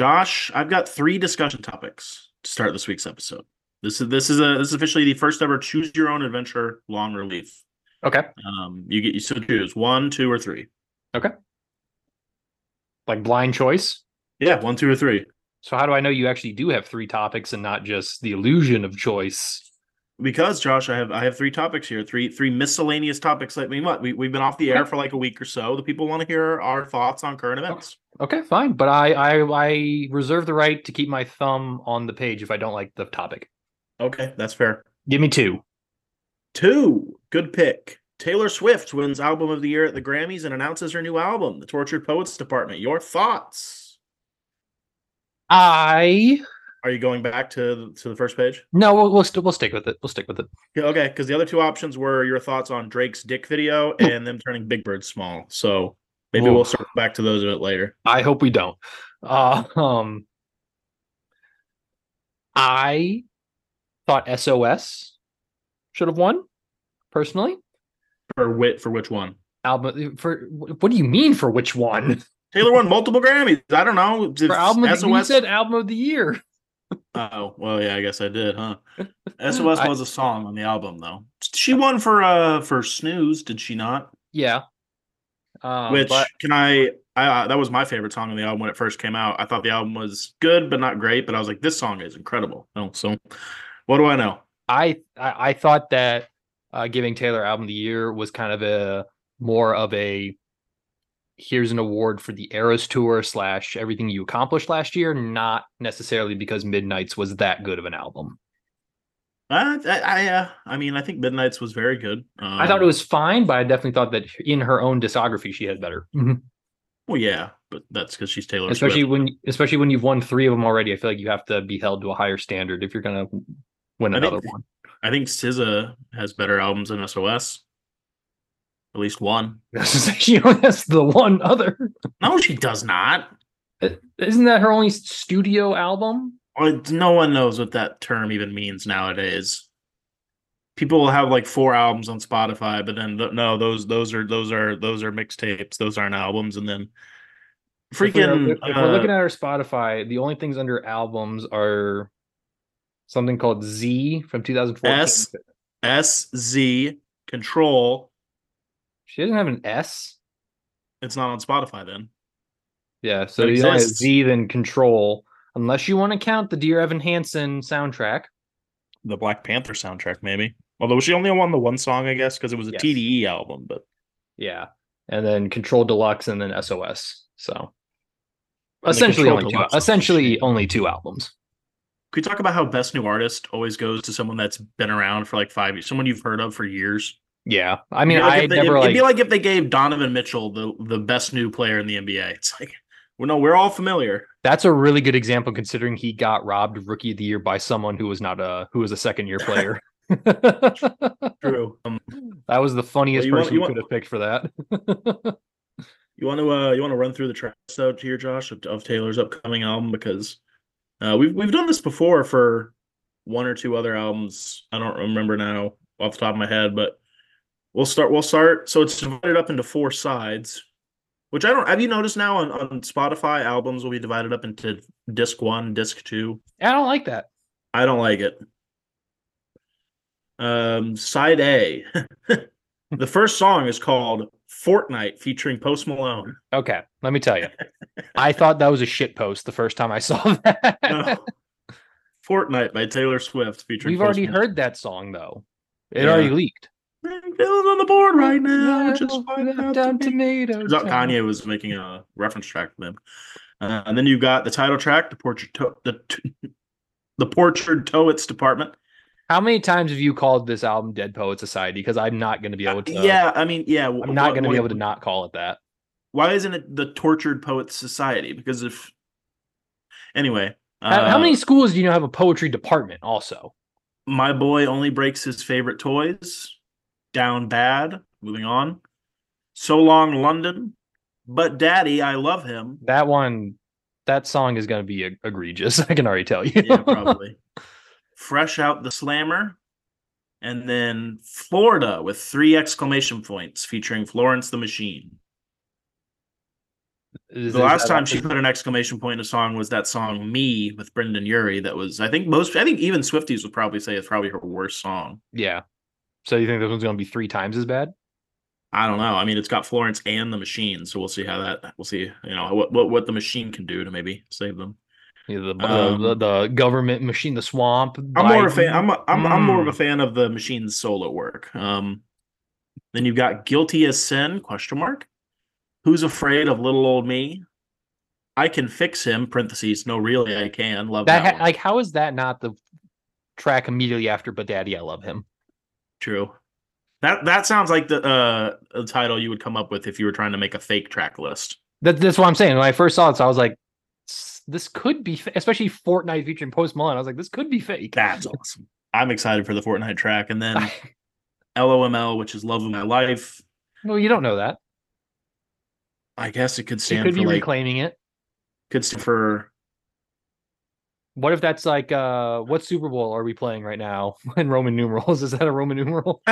Josh, I've got three discussion topics to start this week's episode. This is this is a this is officially the first ever choose your own adventure long relief. Okay. Um, you get you so choose one, two, or three. Okay. Like blind choice. Yeah, one, two, or three. So how do I know you actually do have three topics and not just the illusion of choice? Because Josh, I have I have three topics here, three three miscellaneous topics. I mean, what we we've been off the air for like a week or so. The people want to hear our thoughts on current events. Okay, fine. But I, I I reserve the right to keep my thumb on the page if I don't like the topic. Okay, that's fair. Give me two. Two, good pick. Taylor Swift wins Album of the Year at the Grammys and announces her new album, The Tortured Poets Department. Your thoughts? I Are you going back to to the first page? no, we'll we'll, st- we'll stick with it. We'll stick with it. Okay, because the other two options were your thoughts on Drake's Dick video and them turning Big Bird small. So maybe Ooh. we'll circle back to those a bit later. I hope we don't. Uh, um, I thought SOS should have won. Personally, For wit, for which one? album for what do you mean for which one? Taylor won multiple Grammys. I don't know. For album of the, you said album of the year. Oh well, yeah, I guess I did, huh? SOS I- was a song on the album, though. She won for uh for Snooze, did she not? Yeah. Um, Which but can I? I uh, that was my favorite song on the album when it first came out. I thought the album was good, but not great. But I was like, this song is incredible. Oh, so what do I know? I, I I thought that uh, giving Taylor album of the year was kind of a more of a here's an award for the Eras tour slash everything you accomplished last year, not necessarily because Midnights was that good of an album. Uh, I I, uh, I mean, I think Midnights was very good. Um, I thought it was fine, but I definitely thought that in her own discography she had better. well, yeah, but that's because she's Taylor especially Swift. when especially when you've won three of them already. I feel like you have to be held to a higher standard if you're gonna win I think- another one. I think SZA has better albums than SOS. At least one. she only has the one other. No, she does not. Isn't that her only studio album? No one knows what that term even means nowadays. People will have like four albums on Spotify, but then th- no, those those are those are those are mixtapes. Those aren't albums. And then If we're, freaking if we're uh, looking at our Spotify, the only things under albums are something called Z from 2014. S. S Z Control. She doesn't have an S. It's not on Spotify then. Yeah, so It you only have exists. Z then Control, unless you want to count the Dear Evan Hansen soundtrack. The Black Panther soundtrack, maybe. Although she only won the one song, I guess, because it was a Yes. TDE album. But Yeah, and then Control Deluxe, and then SOS. So And the essentially, Control only two, Deluxe was essentially shit. only two albums. Can we talk about how Best New Artist always goes to someone that's been around for like five years, someone you've heard of for years? Yeah, I mean, It'd be like I if they- never it'd like. be like if they gave Donovan Mitchell the the best new player in the NBA. It's like, well, no, we're all familiar. That's a really good example considering he got robbed rookie of the year by someone who was not a who was a second year player. True. Um, that was the funniest Well, you want- person you you want- could have picked for that. you want to uh, you want to run through the tracks out here, Josh, of, of Taylor's upcoming album because uh, we've we've done this before for one or two other albums. I don't remember now off the top of my head, but we'll start. We'll start. So it's divided up into four sides. Which I don't have you noticed now on, on Spotify albums will be divided up into disc one, disc two. I don't like that. I don't like it. Um, side A. the first song is called Fortnite featuring Post Malone. Okay, let me tell you. I thought that was a shit post the first time I saw that. No. Fortnite by Taylor Swift featuring We've Post already Malone. heard that song though. It Yeah. already leaked. Feeling on the board right now. Just find out down to me. tomato. Turns out. Kanye was making a reference track for them. Uh, and then you got the title track, the portrait, to- the the portrait Toets Department. How many times have you called this album Dead Poet Society? Because I'm not going to be able to. Uh, yeah, I mean, yeah. I'm not going to be able to not call it that. Why isn't it the Tortured Poets Society? Because if anyway, How, how uh, many schools do you know have a poetry department? Also, My boy only breaks his favorite toys. Down bad. Moving on. So long, London. But daddy, I love him. that one, that song is going to be egregious. I can already tell you. Yeah, probably. Fresh out the slammer. And then Florida with three exclamation points featuring Florence the Machine. Is- The last time she put an exclamation point in a song was that song "Me" with Brendon Urie. That was, I think, most. I think even Swifties would probably say it's probably her worst song. yeah. So you think this one's going to be three times as bad? I don't know. I mean, it's got Florence and the Machine, so we'll see how that. We'll see. You know what what what the Machine can do to maybe save them. Yeah, the, the, Um, the the government machine, the swamp. I'm more a fan. I'm a, I'm I'm more of a Mm. fan of the Machine's solo work. Um, then you've got "Guilty as Sin?" question mark. Who's afraid of little old me? I can fix him. Parentheses. No, really, I can. Love that that. ha- like how is that not the track immediately after but daddy i love him True. That that sounds like the uh title you would come up with if you were trying to make a fake track list. that, that's what i'm saying when i first saw it so i was like this could be fa-" especially fortnite featuring post malone i was like this could be fake That's awesome. I'm excited for the Fortnite track, and then LOML, which is "Love of My Life." well you don't know that I guess it could stand could for be like reclaiming it could stand for what if that's like uh what super bowl are we playing right now in roman numerals? Is that a roman numeral?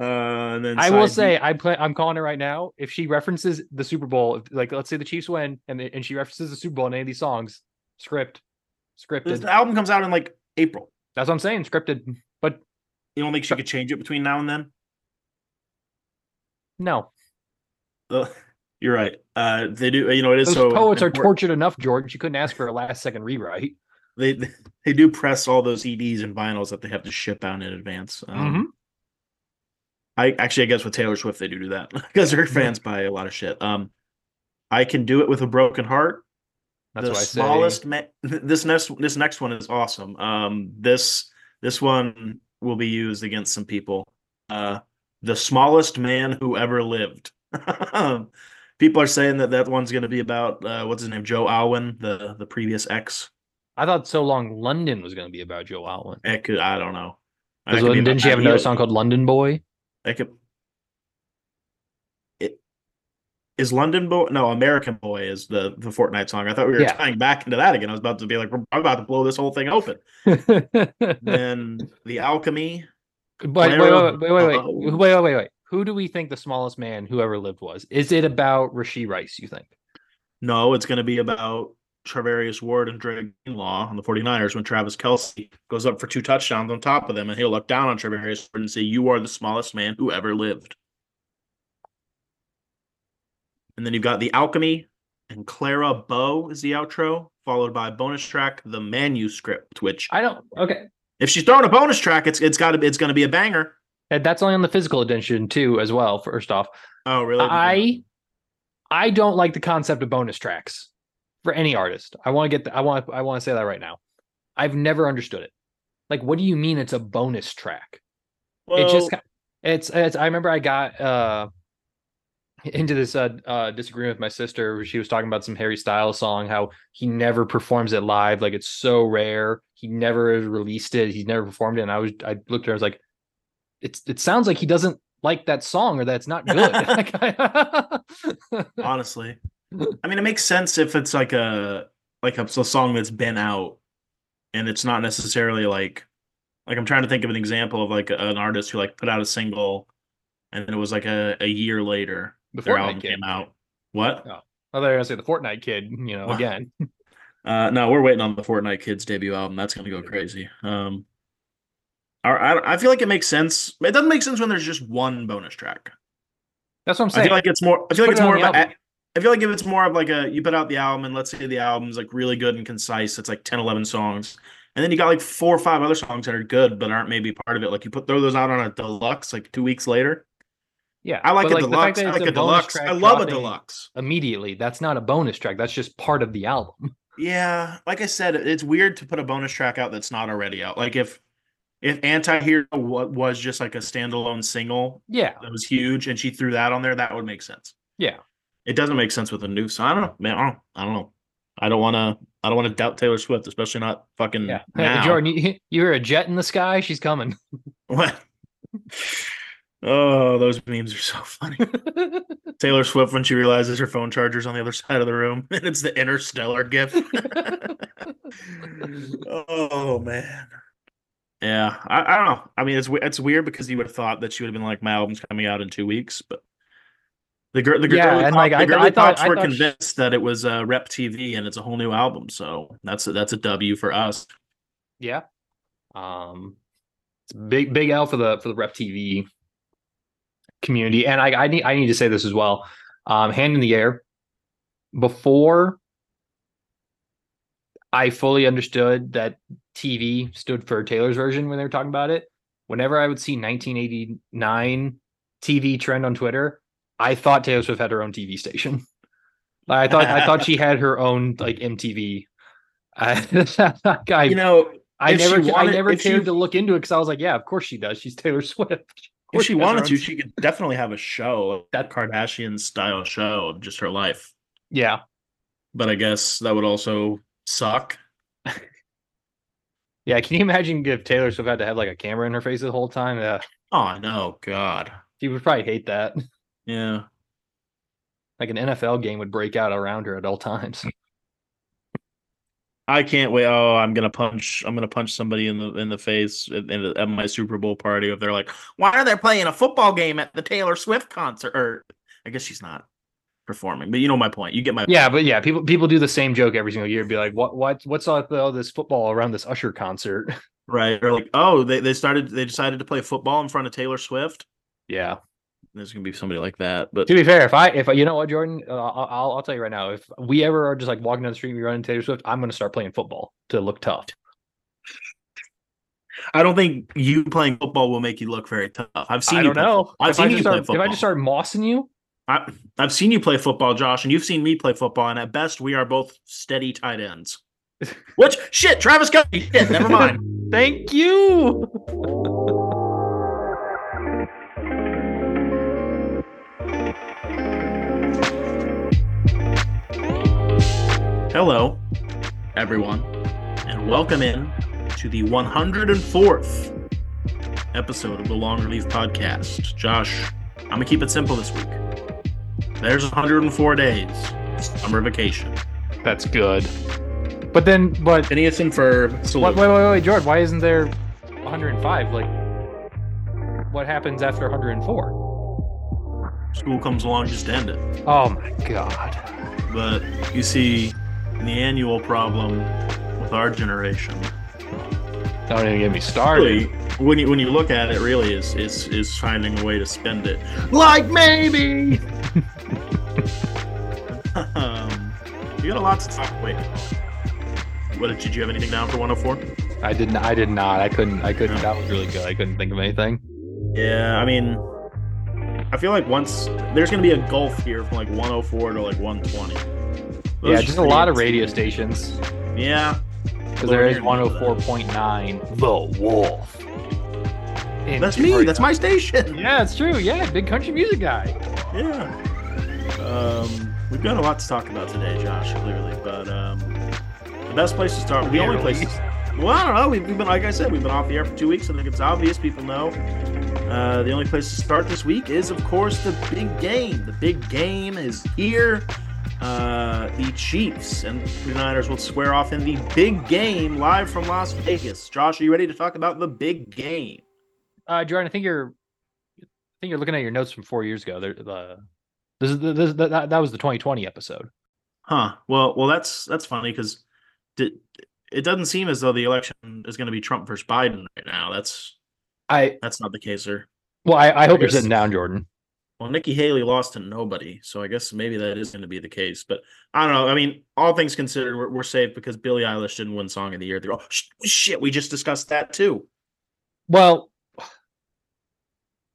Uh, and then i will say i play i'm calling it right now. If she references the super bowl if, like let's say the chiefs win and, they- and she references the super bowl in any of these songs script scripted. The album comes out in like April. that's what i'm saying scripted. But You don't think she could change it between now and then? no You're right. Uh, they do. You know, it is Those so. poets are tortured enough, George. You couldn't ask for a last second rewrite. They they do press all those EDs and vinyls that they have to ship out in advance. Um, Mhm. I actually, I guess with Taylor Swift, they do do that because her fans buy a lot of shit. Um, I can do it with a broken heart. That's the what I say. smallest ma- this next this next one is awesome. Um, this this one will be used against some people. Uh, the smallest man who ever lived. people are saying that that one's going to be about uh, what's his name, Joe Alwyn, the the previous ex. I thought so long London was going to be about Joe Alwyn. It could, I don't know. That could didn't she have another song called London Boy? That could. It is London Boy. No, American Boy is the the Fortnite song. I thought we were Yeah. tying back into that again. I was about to be like, I'm about to blow this whole thing open. then the Alchemy. wait, wait, wait, wait, wait, wait, wait, wait, wait. Who do we think the smallest man who ever lived was? Is it about Rasheed Rice? You think? No, it's going to be about Travarius Ward and Dre Greenlaw on the 49ers when Travis Kelce goes up for two touchdowns on top of them, and he'll look down on Travarius Ward and say, "You are the smallest man who ever lived." And then you've got the Alchemy and Clara Bow is the outro, followed by bonus track the manuscript. Which, I don't. Okay, if she's throwing a bonus track, it's it's got to it's going to be a banger. And that's only on the physical edition too, as well. First off, Oh, really? I I don't like the concept of bonus tracks for any artist. I want to get the, I want I want to say that right now. I've never understood it. Like, what do you mean it's a bonus track? well, it just it's it's. I remember I got uh into this uh, uh disagreement with my sister. She was talking about some Harry Styles song, how he never performs it live, like it's so rare. He never released it. He's never performed it. And I was I looked at her, and I was like, it's it sounds like he doesn't like that song or that's not good. Honestly. I mean, it makes sense if it's like a like a, a song that's been out, and it's not necessarily like like I'm trying to think of an example of like an artist who like put out a single, and then it was like a, a year later The their Fortnite album kid. came out. What? Oh. I were gonna say the Fortnite kid, you know, again. Uh, no, we're waiting on the Fortnite Kids debut album. That's gonna go crazy. Um, I, I I feel like it makes sense. It doesn't make sense when there's just one bonus track. That's what I'm saying. I feel like it's more. I feel Put like it's it more of a. album. I feel like if it's more of like a you put out the album and let's say the album's like really good and concise, it's like 10, 11 songs. And then you got like four or five other songs that are good but aren't maybe part of it. Like you put throw those out on a deluxe like two weeks later. yeah, I like a fact deluxe. I like a bonus deluxe. I love a deluxe. Immediately, that's not a bonus track. That's just part of the album. Yeah, like I said, it's weird to put a bonus track out that's not already out. Like if if Anti-Hero was just like a standalone single Yeah, that was huge and she threw that on there, that would make sense. yeah. It doesn't make sense with a new song. I don't know, man. I don't, I don't know. I don't want to. I don't want to doubt Taylor Swift, especially not fucking Yeah. Hey. Jordan, you, you hear a jet in the sky? She's coming. What? Oh, those memes are so funny. Taylor Swift when she realizes her phone charger's on the other side of the room, and it's the interstellar gift. oh man. Yeah, I, I don't know. I mean, it's it's weird because you would have thought that she would have been like, my album's coming out in two weeks, but The girl, the girl, Yeah, and, pop- like, the I th- I thought- I were thought convinced that it was uh, Rep TV and it's a whole new album. So that's a, that's a W for us. Yeah. Um big big L for the for the rep TV community. And I I need I need to say this as well. Um hand in the air. Before I fully understood that TV stood for Taylor's version when they were talking about it. Whenever I would see 1989 TV trend on Twitter, I thought Taylor Swift had her own TV station. I thought I thought she had her own like MTV. I, You know, I she never, I never if she- cared to look into it because I was like, yeah, of course she does. She's Taylor Swift. If course she wanted to, she could definitely have a show, that Kardashian style show of just her life. yeah, But I guess that would also suck. Yeah. Can you imagine if Taylor Swift had to have like a camera in her face the whole time? Yeah, Oh no, God. she would probably hate that. Yeah. Like an NFL game would break out around her at all times. I can't wait. Oh, I'm gonna punch. I'm gonna punch somebody in the in the face at, at at my Super Bowl party if they're like, "Why are they playing a football game at the Taylor Swift concert?" Or I guess she's not performing, but you know my point. You get my Yeah, but yeah, people people do the same joke every single year. Be like, what what what's all all this football around this Usher concert? right. Or like, oh, they they started. They decided to play football in front of Taylor Swift. Yeah. There's gonna be somebody like that, but To be fair, if I if I, you know what, Jordan, uh, I'll I'll tell you right now, if we ever are just like walking down the street, and we run into Taylor Swift, I'm gonna start playing football to look tough. I don't think you playing football will make you look very tough. I've seen I you don't play know. football. I've if seen you play start, football. If I just start mossing you, I, I've seen you play football, Josh, and you've seen me play football, and at best, we are both steady tight ends. Which shit, Travis Kelce. Shit, never mind. thank you. Hello, everyone, and welcome in to the 104th episode of the Long Relief Podcast. Josh, I'm gonna keep it simple this week. There's 104 days summer vacation. That's good. But then, but Phineas and Ferb. wait, salute. wait, wait, wait, George, why isn't there 105? Like, what happens after 104? School comes along just to end it. Oh my god. But you see, the annual problem with our generation, Don't even get me started. really, when you when you look at it, really is is is finding a way to spend it. Like maybe. um, you got a lot to talk. Wait, what did you have anything down for 104? I didn't. I did not. I couldn't. I couldn't. No. That was really good. I couldn't think of anything. Yeah, I mean, I feel like once there's gonna be a gulf here from like 104 to like 120. Those yeah, just a lot of radio stations Yeah, because there is near the end of that. 104.9 The Wolf. in that's me. That's my station. Yeah, it's true. Yeah, big country music guy. Yeah. Um, we've got a lot to talk about today, Josh. Clearly, but um, the best place to start. The only place. Well, I don't know. We've, we've been, like I said, we've been off the air for two weeks. I think it's obvious. People know. Uh, the only place to start this week is, of course, the big game. The big game is here. Uh, the Chiefs and the Niners will square off in the big game live from Las Vegas. Josh, are you ready to talk about the big game? Uh, Jordan, I think you're. I think you're looking at your notes from four years ago. There, the this is the, this, that, that was the 2020 episode. Huh. Well, well, that's that's funny because it, doesn't seem as though the election is going to be Trump versus Biden right now. That's I that's not the case, sir. well, I, I hope you're sitting down, Jordan. Well, Nikki Haley lost to nobody, so I guess maybe that is going to be the case. But I don't know. I mean, all things considered, we're, we're safe because Billie Eilish didn't win Song of the Year. They're all, "Sh- shit, we just discussed that too. Well,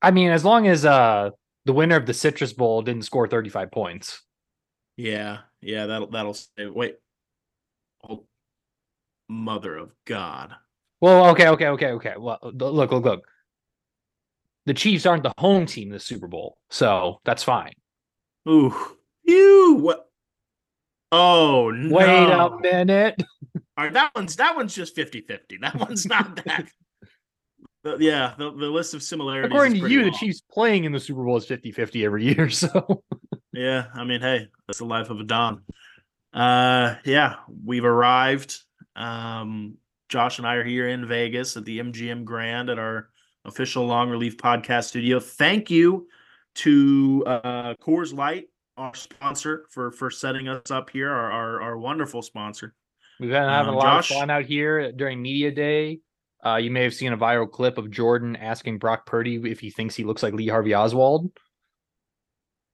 I mean, as long as uh the winner of the Citrus Bowl didn't score 35 points. Yeah, yeah, that'll that'll say. Wait, oh, mother of God. Well, okay, okay, okay, okay. Well, look, look, look. The Chiefs aren't the home team in the Super Bowl, so that's fine. Ooh, you what? Oh no! Wait a minute. All right, that one's that one's just 50-50. That one's not that. The- yeah, the, the list of similarities. According to you, the. Chiefs playing in the Super Bowl is 50-50 every year, so Yeah, I mean, hey, that's the life of a Don. Uh, yeah, we've arrived. Um, Josh and I are here in Vegas at the MGM Grand at our official Long Relief Podcast studio. Thank you to uh, Coors Light, our sponsor for for setting us up here, our our, our wonderful sponsor. We've been having Um, a lot Josh? of fun out here during media day. Uh, you may have seen a viral clip of Jordan asking Brock Purdy if he thinks he looks like Lee Harvey Oswald.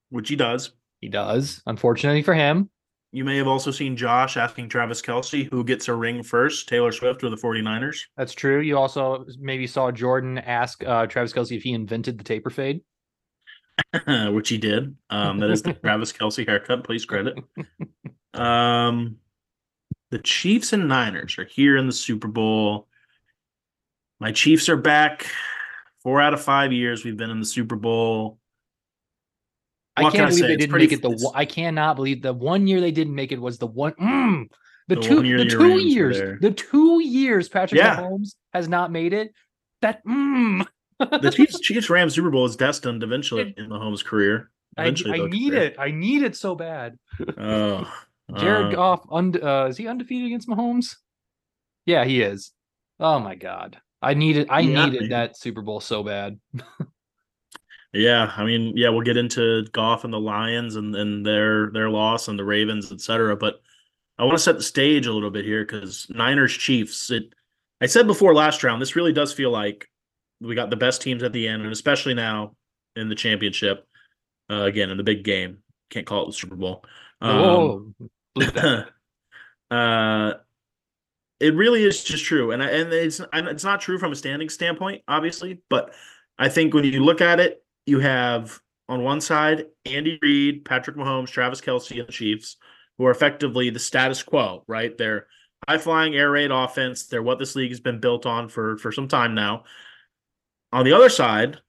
which he does. He does, unfortunately for him. You may have also seen Josh asking Travis Kelce who gets a ring first, Taylor Swift or the 49ers. That's true. You also maybe saw Jordan ask uh, Travis Kelce if he invented the taper fade. which he did. Um, that is the Travis Kelce haircut. Please credit. Um, the Chiefs and Niners are here in the Super Bowl. My Chiefs are back. Four out of five years we've been in the Super Bowl. I What can can't I believe say? they It's didn't make it. The I cannot believe the one year they didn't make it was the one. Mm, the, The two, year the two years, the two years Patrick Yeah. Mahomes has not made it. That mm, The Chiefs Chiefs Rams Super Bowl is destined eventually in Mahomes' career. I, Eventually, I they'll need there. it. I need it so bad. Oh, Jared uh, Goff, und- uh, is he undefeated against Mahomes? Yeah, he is. Oh my god, I needed, I Yeah, needed that Super Bowl so bad. Yeah, I mean, yeah, we'll get into Goff and the Lions and, and their their loss and the Ravens, etc. But I want to set the stage a little bit here because Niners Chiefs. It I said before last round, this really does feel like we got the best teams at the end, and especially now in the championship. Uh, again, in the big game, can't call it the Super Bowl. Um, Whoa, uh, it really is just true, and I, and it's and it's not true from a standing standpoint, obviously, but I think when you look at it, you have on one side Andy Reid, Patrick Mahomes, Travis Kelce, and the Chiefs, who are effectively the status quo, right? They're high flying air raid offense. They're what this league has been built on for for some time now. On the other side,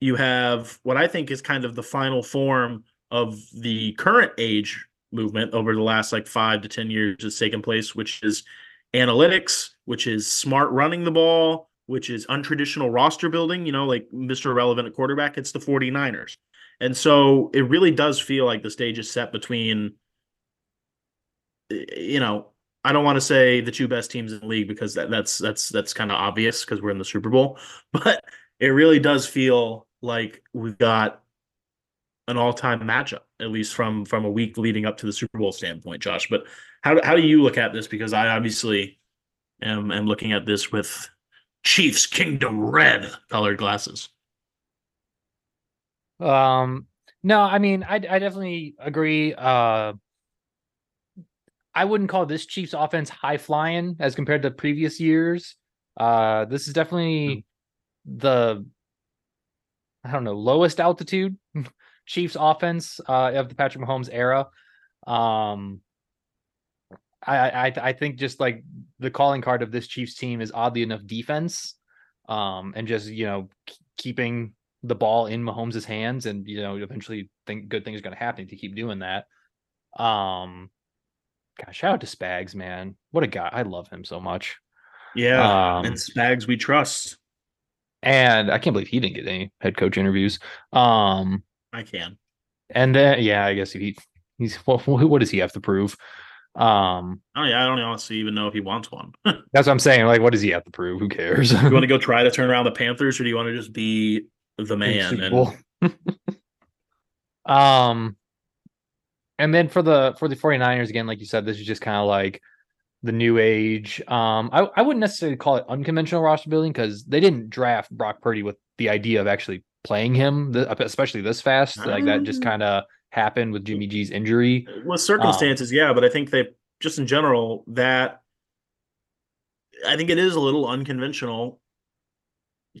you have what I think is kind of the final form of the current age movement over the last like five to ten years has taken place, which is analytics, which is smart running the ball, which is untraditional roster building, you know, like Mr. Irrelevant at quarterback, it's the 49ers. And so it really does feel like the stage is set between you know, I don't want to say the two best teams in the league because that, that's that's that's kind of obvious because we're in the Super Bowl, but it really does feel like we've got an all-time matchup, at least from from a week leading up to the Super Bowl standpoint, Josh. But how how do you look at this? Because I obviously am am looking at this with Chiefs Kingdom red colored glasses. Um, no, I mean, I I definitely agree. Uh, I wouldn't call this Chiefs offense high flying as compared to previous years. Uh, this is definitely the I don't know lowest altitude Chiefs offense uh, of the Patrick Mahomes era. Um, I, I I think just like the calling card of this Chiefs team is oddly enough defense, um, and just you know keeping the ball in Mahomes' hands, and you know eventually think good things are going to happen if you keep doing that. Um, gosh, shout out to Spags, man, what a guy! I love him so much. Yeah, Um, and Spags we trust. and I can't believe he didn't get any head coach interviews. Um, I can. and then yeah, I guess if he he's what, what does he have to prove? Um, Oh yeah, I don't honestly even know if he wants one. that's what I'm saying. Like, what does he have to prove? Who cares? You want to go try to turn around the Panthers, or do you want to just be the man? And um and then for the for the 49ers again like you said this is just kind of like the new age um I, I wouldn't necessarily call it unconventional roster building because they didn't draft Brock Purdy with the idea of actually playing him especially this fast like that just Um, kind of happened with Jimmy G's injury with circumstances, um, yeah, but I think they just in general that I think it is a little unconventional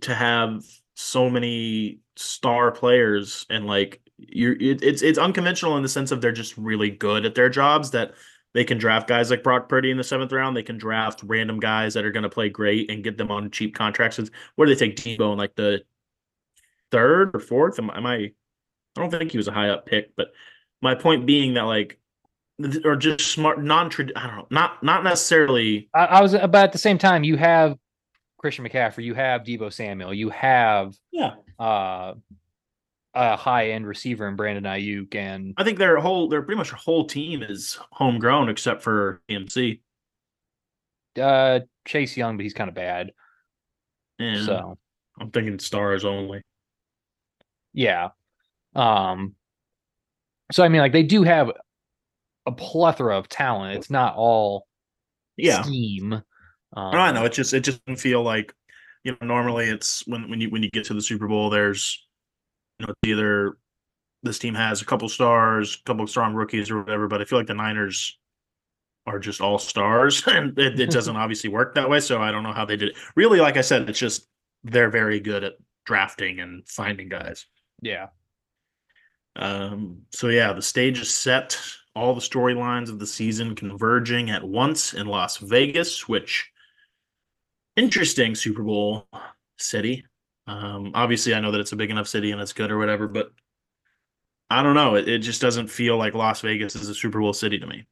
to have so many star players and like you're it, it's it's unconventional in the sense of they're just really good at their jobs that they can draft guys like Brock Purdy in the seventh round. They can draft random guys that are going to play great and get them on cheap contracts. Where do they take Deebo in like the third or fourth? Am, am I? I don't think he was a high up pick, but my point being that like or just smart non I don't know not not necessarily I, I was but at the same time you have Christian McCaffrey you have Deebo Samuel you have yeah uh a high end receiver in Brandon Aiyuk and I think their whole their pretty much their whole team is homegrown except for CMC uh Chase Young, but he's kind of bad. and So I'm thinking stars only yeah. Um, so I mean, like they do have a plethora of talent. It's not all Yeah. scheme. Um, No, I know. It just it just doesn't feel like you know. Normally, it's when when you when you get to the Super Bowl, there's you know it's either this team has a couple stars, a couple strong rookies or whatever. But I feel like the Niners are just all stars, and it, it doesn't obviously work that way. So I don't know how they did it. Really, like I said, it's just they're very good at drafting and finding guys. Yeah. Um, so yeah, the stage is set. All the storylines of the season converging at once in Las Vegas, which interesting Super Bowl city. Um, obviously, I know that it's a big enough city and it's good or whatever, but I don't know. It, it just doesn't feel like Las Vegas is a Super Bowl city to me.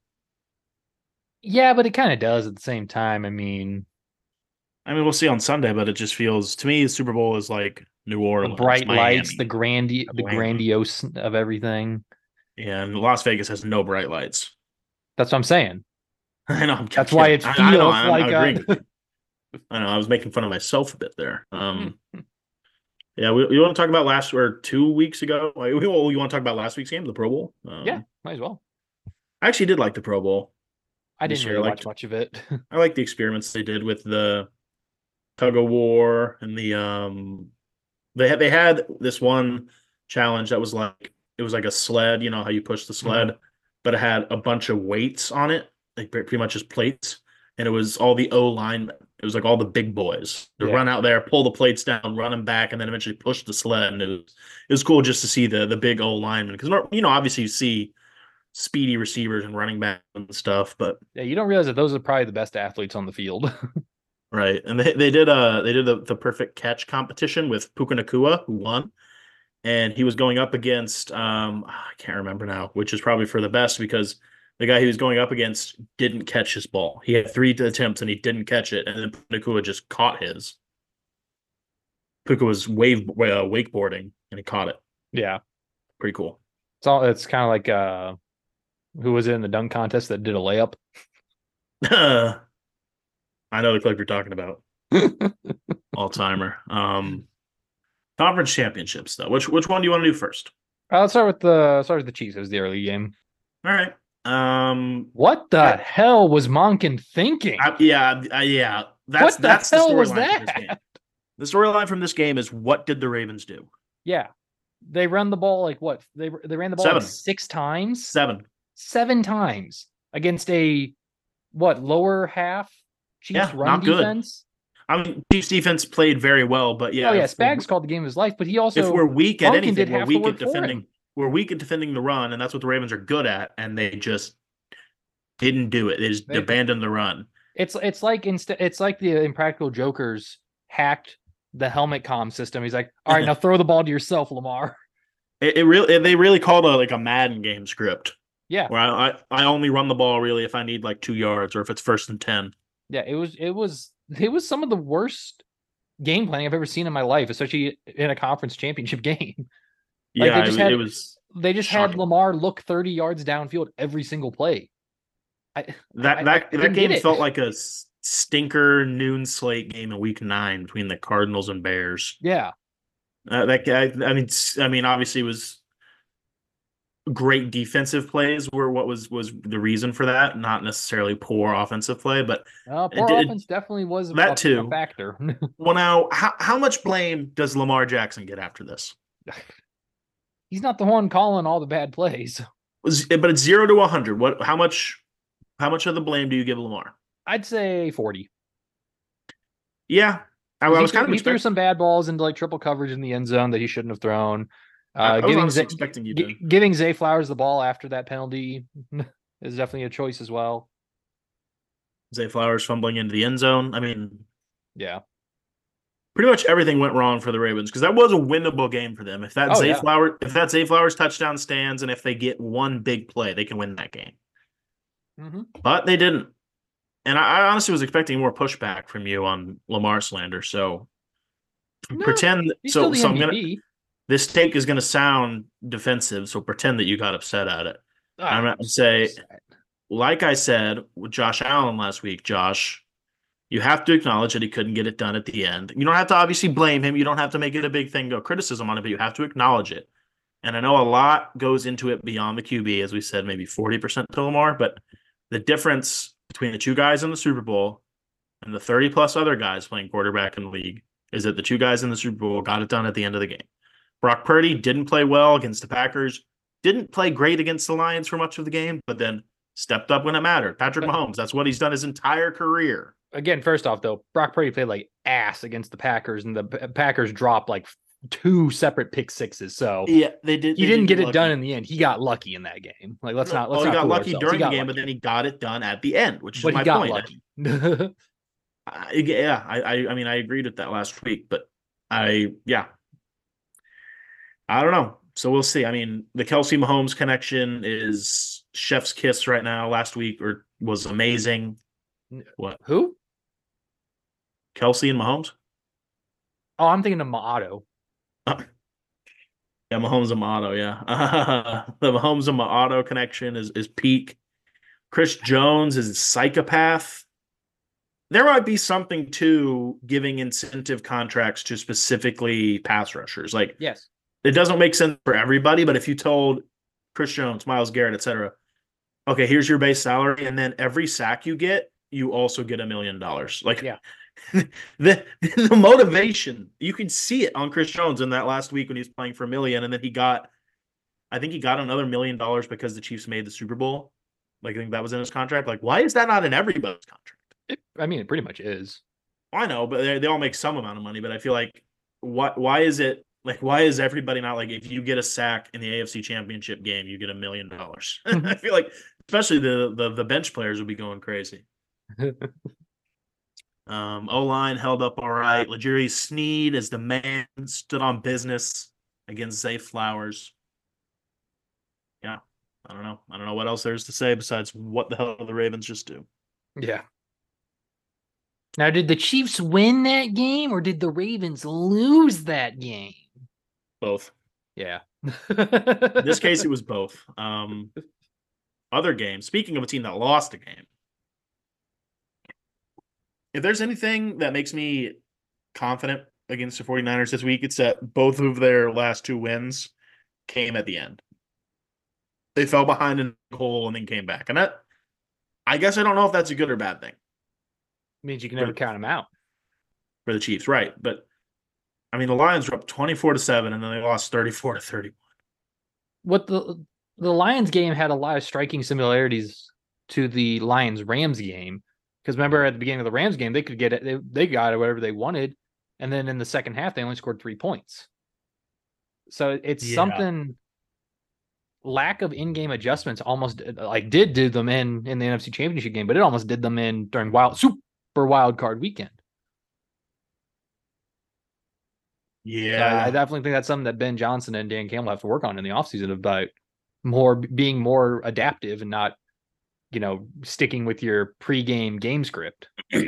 Yeah, but it kind of does at the same time. I mean, I mean, we'll see on Sunday, but it just feels to me the Super Bowl is like New Orleans, the bright lights, the grandi the grandiose of everything. and Las Vegas has no bright lights. That's what I'm saying. I know. I'm That's why kidding. it I- I know, feels I'm like a- agreeing with you. I know. I was making fun of myself a bit there. Um, Hmm. yeah, we, we want to talk about last or two weeks ago. Like, we, well, you want to talk about last week's game, the Pro Bowl? Um, Yeah, might as well. I actually did like the Pro Bowl. I didn't really I watch much of it. I like the experiments they did with the tug of war and the um. They had they had this one challenge that was like it was like a sled. You know how you push the sled, mm-hmm. but it had a bunch of weights on it, like pretty much just plates, and it was all the O linemen. It was like all the big boys to Yeah. run out there, pull the plates down, run them back, and then eventually push the sled. And it was it was cool just to see the the big O linemen because you know obviously you see speedy receivers and running back and stuff, but yeah, you don't realize that those are probably the best athletes on the field. Right, and they, they did uh they did the, the perfect catch competition with Puka Nacua who won, and he was going up against um I can't remember now, which is probably for the best because the guy he was going up against didn't catch his ball. He had three attempts and he didn't catch it, and then Puka Nacua just caught his. Puka was wave uh, wakeboarding and he caught it. yeah, Pretty cool. it's all. It's kind of like uh, who was it in the dunk contest that did a layup? I know the clip you're talking about. All timer. Um, conference championships though. Which which one do you want to do first? Uh, let's start with the start with the Chiefs. It was the early game. All right. Um. What the I- hell was Monken thinking? I- yeah. Uh, yeah. That's What the that's hell was storyline that? The storyline from this game is what did the Ravens do? yeah, they run the ball like what? They they ran the ball like six times, Seven. seven times against a what lower half Chiefs Yeah, run not good. defense. I mean, Chiefs defense played very well, but yeah. oh yeah, Spags called the game of his life, but he also if we're weak at Monken anything, we're weak at defending. We're weak at defending the run, and that's what the Ravens are good at, and they just didn't do it. They just They- abandoned the run. It's it's like instead it's like the Impractical Jokers hacked the helmet com system. He's like, all right, now throw the ball to yourself, Lamar. It, it really they really called a like a Madden game script Yeah, where I, I I only run the ball really if I need like two yards or if it's first and ten. Yeah. It was it was it was some of the worst game planning I've ever seen in my life, especially in a conference championship game. Like, Yeah, they it, just was- had- it was They just had Lamar look 30 yards downfield every single play. I, that I- I that didn't that game felt like a stinker noon slate game in week nine between the Cardinals and Bears. yeah, Uh, that guy, I mean, I mean, obviously, it was great defensive plays were what was was the reason for that, not necessarily poor offensive play. But uh, poor did- offense definitely was a, that a- a too. factor. well, now how how much blame does Lamar Jackson get after this? He's not the one calling all the bad plays. But it's zero to hundred. What? How much? How much of the blame do you give Lamar? I'd say 40. Yeah, I, I was kind of he threw some bad balls into like triple coverage in the end zone that he shouldn't have thrown. Uh, I, I was giving Zay, expecting you to. giving Zay Flowers the ball after that penalty is definitely a choice as well. Zay Flowers fumbling into the end zone. I mean, Yeah, pretty much everything went wrong for the Ravens because that was a winnable game for them. If that Oh, Zay yeah. Flower, if that Zay Flowers touchdown stands, and if they get one big play, they can win that game. Mhm. But they didn't, and I, I honestly was expecting more pushback from you on Lamar slander. So No, pretend. So, so I'm gonna. This take is gonna sound defensive. So pretend that you got upset at it. Ah, I'm gonna say, like I said with Josh Allen last week, Josh, you have to acknowledge that he couldn't get it done at the end. You don't have to obviously blame him. You don't have to make it a big thing, go criticism on it, but you have to acknowledge it. And I know a lot goes into it beyond the QB, as we said, maybe 40% total more, but the difference between the two guys in the Super Bowl and the 30 plus other guys playing quarterback in the league is that the two guys in the Super Bowl got it done at the end of the game. Brock Purdy didn't play well against the Packers, didn't play great against the Lions for much of the game, but then stepped up when it mattered. Patrick Mahomes, that's what he's done his entire career. Again, first off, though, Brock Purdy played like ass against the Packers, and the Packers dropped like two separate pick sixes. So yeah, they did. He didn't get it done in the end. He got lucky in that game. Like let's not. Let's well, not he got lucky ourselves. during got the game, lucky. but then he got it done at the end, which is but my point. lucky. I, yeah, I, I, I mean, I agreed with that last week, but I, yeah, I don't know. So we'll see. I mean, the Kelce Mahomes connection is chef's kiss right now. Last week or was amazing. What? Who? Kelce and Mahomes. Oh, I'm thinking of Maato. Uh, yeah, Mahomes and Maato. Yeah, uh, the Mahomes and Maato connection is is peak. Chris Jones is a psychopath. There might be something to giving incentive contracts to specifically pass rushers. Like, yes, it doesn't make sense for everybody, but if you told Chris Jones, Myles Garrett, etc., okay, here's your base salary, and then every sack you get, you also get a million dollars. Like, yeah, the the motivation you can see it on Chris Jones in that last week when he was playing for a million, and then he got, I think he got another million dollars because the Chiefs made the Super Bowl. Like I think that was in his contract. Like, why is that not in everybody's contract? It, I mean, it pretty much is. I know, but they, they all make some amount of money. But I feel like what why is it like why is everybody not like if you get a sack in the AFC Championship game, you get a million dollars? I feel like especially the, the the bench players would be going crazy. um, O line held up all right. L'Jarius Sneed as the man stood on business against Zay Flowers. Yeah, I don't know. I don't know what else there's to say besides what the hell the Ravens just do. Yeah. Now, did the Chiefs win that game or did the Ravens lose that game? Both. Yeah. In this case, it was both. Um, other games. Speaking of a team that lost a game, if there's anything that makes me confident against the 49ers this week, it's that both of their last two wins came at the end. They fell behind in the hole and then came back. And that, I guess I don't know if that's a good or bad thing. It Means you can never count them out. For the Chiefs, right. But I mean, the Lions were up 24 to 7, and then they lost 34 to 31. What the the Lions game had a lot of striking similarities to the Lions Rams game. Because remember at the beginning of the Rams game, they could get it, they, they got it whatever they wanted. And then in the second half, they only scored three points. So it's yeah. something lack of in-game adjustments almost like did do them in in the NFC Championship game, but it almost did them in during wild super wild card weekend. Yeah, so I, definitely think that's something that Ben Johnson and Dan Campbell have to work on in the offseason about more being more adaptive and not, you know, sticking with your pregame game script. well,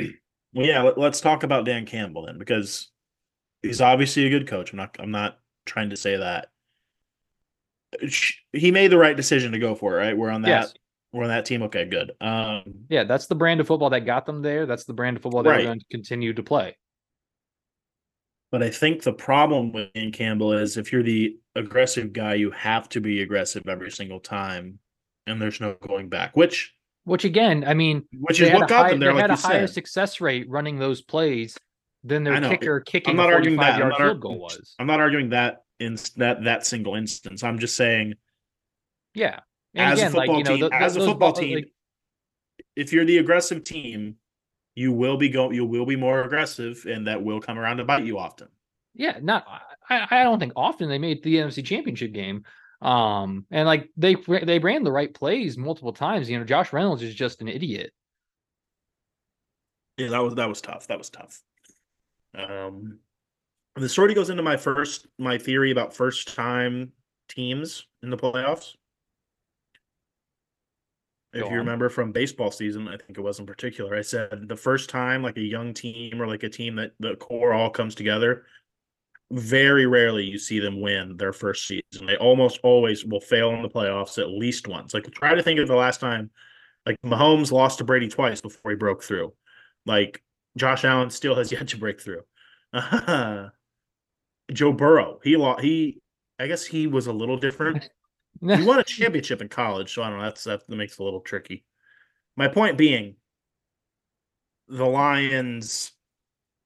yeah, let, us talk about Dan Campbell then because he's obviously a good coach. I'm not I'm not trying to say that. He made the right decision to go for it, right? We're on that we're on that team. Okay, good. Um Yeah, that's the brand of football that got them there. That's the brand of football right. they're going to continue to play. But I think the problem with Campbell is if you're the aggressive guy, you have to be aggressive every single time, and there's no going back. Which, which again, I mean, which is what got high, them there. They like had a higher said. success rate running those plays than their kicker kicking I'm not arguing that. I'm field not, goal was. I'm not arguing that in that that single instance. I'm just saying, yeah. And as again, a football like, you know, team, as a football team, like, if you're the aggressive team, you will be go you will be more aggressive, and that will come around to bite you often. Yeah, not I, I don't think often they made the NFC Championship game. Um, and like they they ran the right plays multiple times. You know, Josh Reynolds is just an idiot. Yeah, that was that was tough. That was tough. Um, the story goes into my first my theory about first time teams in the playoffs. If Go you on. remember from baseball season, I think it was in particular, I said the first time like a young team or like a team that the core all comes together, very rarely you see them win their first season. They almost always will fail in the playoffs at least once. Like try to think of the last time like Mahomes lost to Brady twice before he broke through. Like Josh Allen still has yet to break through. Joe Burrow, he lost, he I guess he was a little different. He won a championship in college, so I don't know. That's that makes it a little tricky. My point being, the Lions.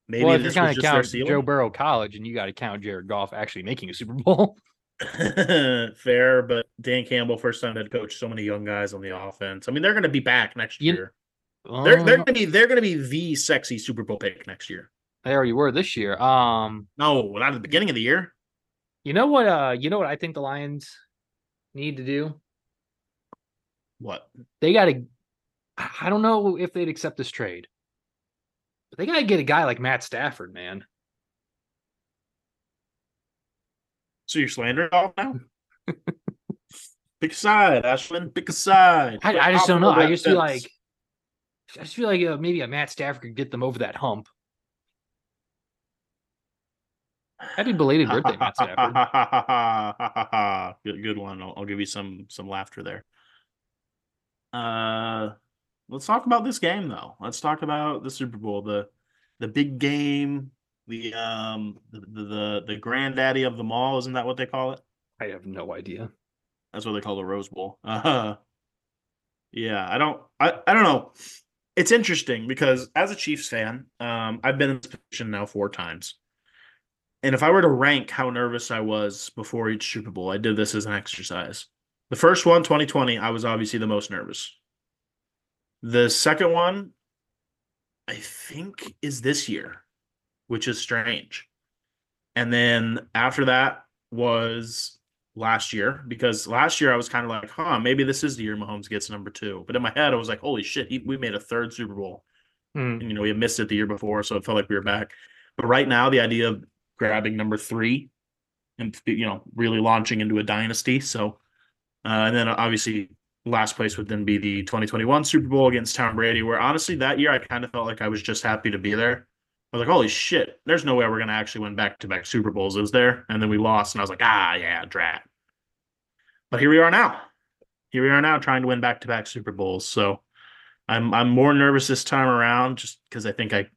Maybe well, this was just their ceiling. Joe Burrow college, and you got to count Jared Goff actually making a Super Bowl. Fair, but Dan Campbell, first time head coach, so many young guys on the offense. I mean, they're going to be back next You- year. They're they're Um, going to be they're going to be the sexy Super Bowl pick next year. they already were this year. Um, No, not at the beginning of the year. you know what? Uh, you know what I think the Lions need to do. What? They got to. I don't know if they'd accept this trade, but they got to get a guy like Matt Stafford, man. So you're slandering all now? Pick a side, Ashwin. Pick a side. I, I just don't know. I just feel like I just feel like uh, maybe a Matt Stafford could get them over that hump. Happy belated birthday, Matt Stafford. good, good one. I'll, I'll give you some some laughter there. Uh, let's talk about this game though. Let's talk about the Super Bowl, the the big game, the um the the the, the granddaddy of them all. Isn't that what they call it? I have no idea. That's what they call the Rose Bowl. Uh, yeah, I don't, I, I don't know. It's interesting because as a Chiefs fan, um, I've been in this position now four times, and if I were to rank how nervous I was before each Super Bowl, I did this as an exercise. The first one, 2020, I was obviously the most nervous. The second one, I think, is this year, which is strange. And then after that was last year because last year I was kind of like, huh, maybe this is the year Mahomes gets number two. But in my head, I was like, holy shit, he, we made a third Super Bowl. Hmm. And, you know, we had missed it the year before, so it felt like we were back. But right now, the idea of grabbing number three and, you know, really launching into a dynasty. So, uh, and then obviously, last place would then be the 2021 Super Bowl against Tom Brady, where honestly, that year I kind of felt like I was just happy to be there. I was like, holy shit, there's no way we're going to actually win back to back Super Bowls, is there? And then we lost, and I was like, ah, yeah, drat. But here we are now. Here we are now trying to win back to back Super Bowls. So I'm I'm more nervous this time around just because I think I,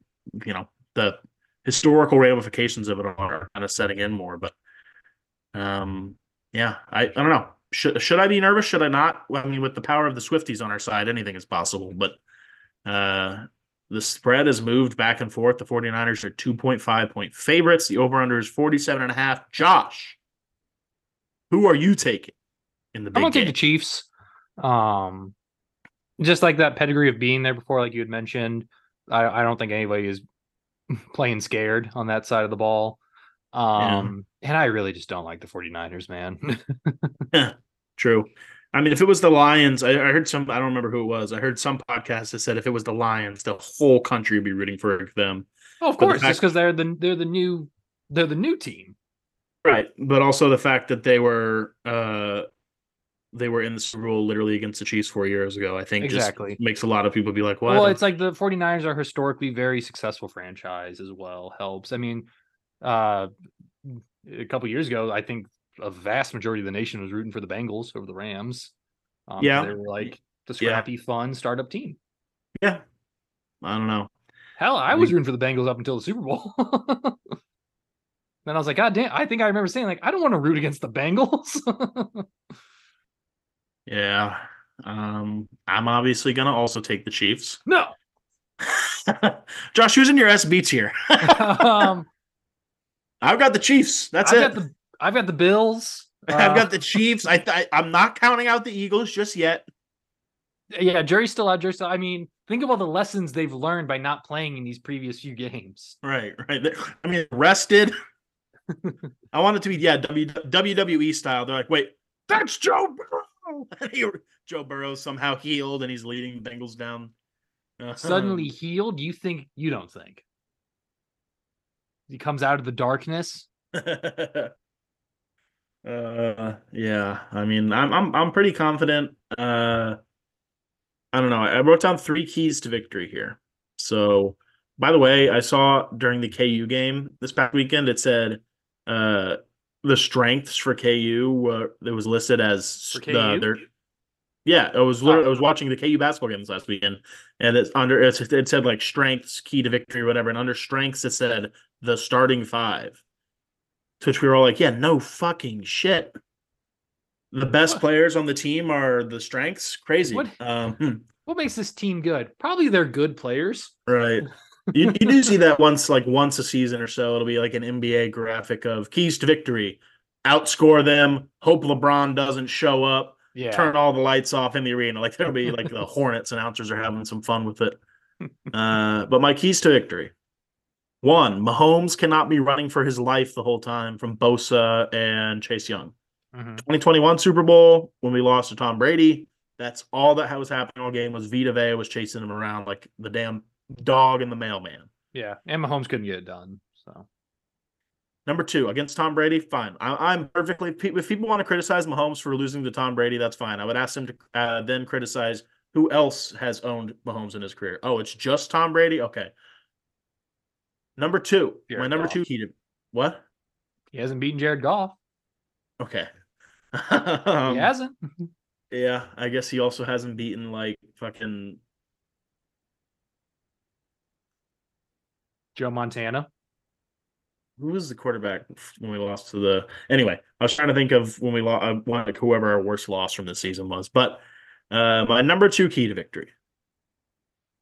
you know, the historical ramifications of it are kind of setting in more. But um, yeah, I, I don't know. Should should I be nervous? Should I not? Well, I mean, with the power of the Swifties on our side, anything is possible. But uh, the spread has moved back and forth. The 49ers are 2.5 point favorites. The over under is 47 and a half. Josh, who are you taking in the I'm big gonna take the Chiefs. Um, just like that pedigree of being there before, like you had mentioned. I, I don't think anybody is playing scared on that side of the ball. Um, and I really just don't like the 49ers, man. True. I mean, if it was the Lions, I, I heard some. I don't remember who it was. I heard some podcast that said if it was the Lions, the whole country would be rooting for them. oh, of But course, fact- just because they're the they're the new they're the new team. Right. But also the fact that they were uh they were in the Super Bowl literally against the Chiefs four years ago, I think Exactly. just makes a lot of people be like, What? Well, it's like the 49ers are historically very successful franchise as well. Helps. I mean, uh a couple years ago, I think a vast majority of the nation was rooting for the Bengals over the Rams. Um, 'cause Yeah. they were like the Yeah. scrappy, fun startup team. yeah. I don't know. Hell, I was rooting for the Bengals up until the Super Bowl. then I was like, God damn! I think I remember saying like, I don't want to root against the Bengals. Yeah. Um, I'm obviously gonna also take the Chiefs. no. Josh, who's in your SB tier? um, I've got the Chiefs. That's I've it. got the I've got the Bills. I've Uh, got the Chiefs. I, I I'm not counting out the Eagles just yet. yeah. Jury's still out. Jury's still. I mean, think of all the lessons they've learned by not playing in these previous few games. Right, right. I mean, rested. I want it to be yeah, w, WWE style. They're like, wait, that's Joe Burrow. Joe Burrow somehow healed and he's leading the Bengals down. Uh, Suddenly healed. You think? You don't think? He comes out of the darkness. uh, yeah. I mean, I'm I'm I'm pretty confident. Uh, I don't know. I wrote down three keys to victory here. So, by the way, I saw during the KU game this past weekend, it said uh the strengths for KU were it was listed as KU? their yeah, I was literally I was watching the KU basketball games last weekend, and it's under it's, it said like strengths, key to victory, whatever, and under strengths it said the starting five. To which we were all like, yeah, no fucking shit. The best What? players on the team are the strengths. Crazy. What? Um, hmm, What makes this team good? Probably they're good players. right. You, you do see that once, like once a season or so. It'll be like an NBA graphic of keys to victory. Outscore them. Hope LeBron doesn't show up. Yeah. turn all the lights off in the arena. Like there'll be like the Hornets announcers are having some fun with it. Uh, but my keys to victory. One, Mahomes cannot be running for his life the whole time from Bosa and Chase Young. Mhm. 2021 Super Bowl when we lost to Tom Brady. That's all that was happening all game was Vita Vea was chasing him around like the damn dog and the mailman. Yeah. And Mahomes couldn't get it done. So Number two, against Tom Brady, fine. I, I'm perfectly. If people want to criticize Mahomes for losing to Tom Brady, that's fine. I would ask them to uh, then criticize who else has owned Mahomes in his career. Oh, it's just Tom Brady. Okay. Number two, my number Goff. two what? he hasn't beaten Jared Goff. Okay. Um, he hasn't. Yeah, I guess he also hasn't beaten like fucking. Joe Montana. Who was the quarterback when we lost to the? Anyway, I was trying to think of when we lost, like whoever our worst loss from the season was. But uh, my number two key to victory: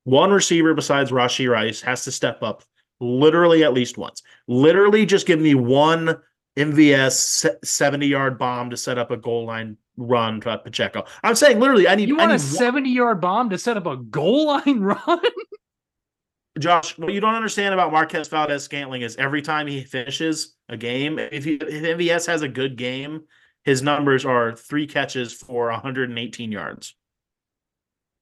one receiver besides Rashee Rice has to step up, literally at least once. Literally, just give me one MVS seventy-yard bomb to set up a goal line run to Pacheco. I'm saying literally, I need. You want a need one- 70 yard bomb to set up a goal line run? Josh, what you don't understand about Marquez Valdes-Scantling is every time he finishes a game, if, he, if MVS has a good game, his numbers are three catches for 118 yards.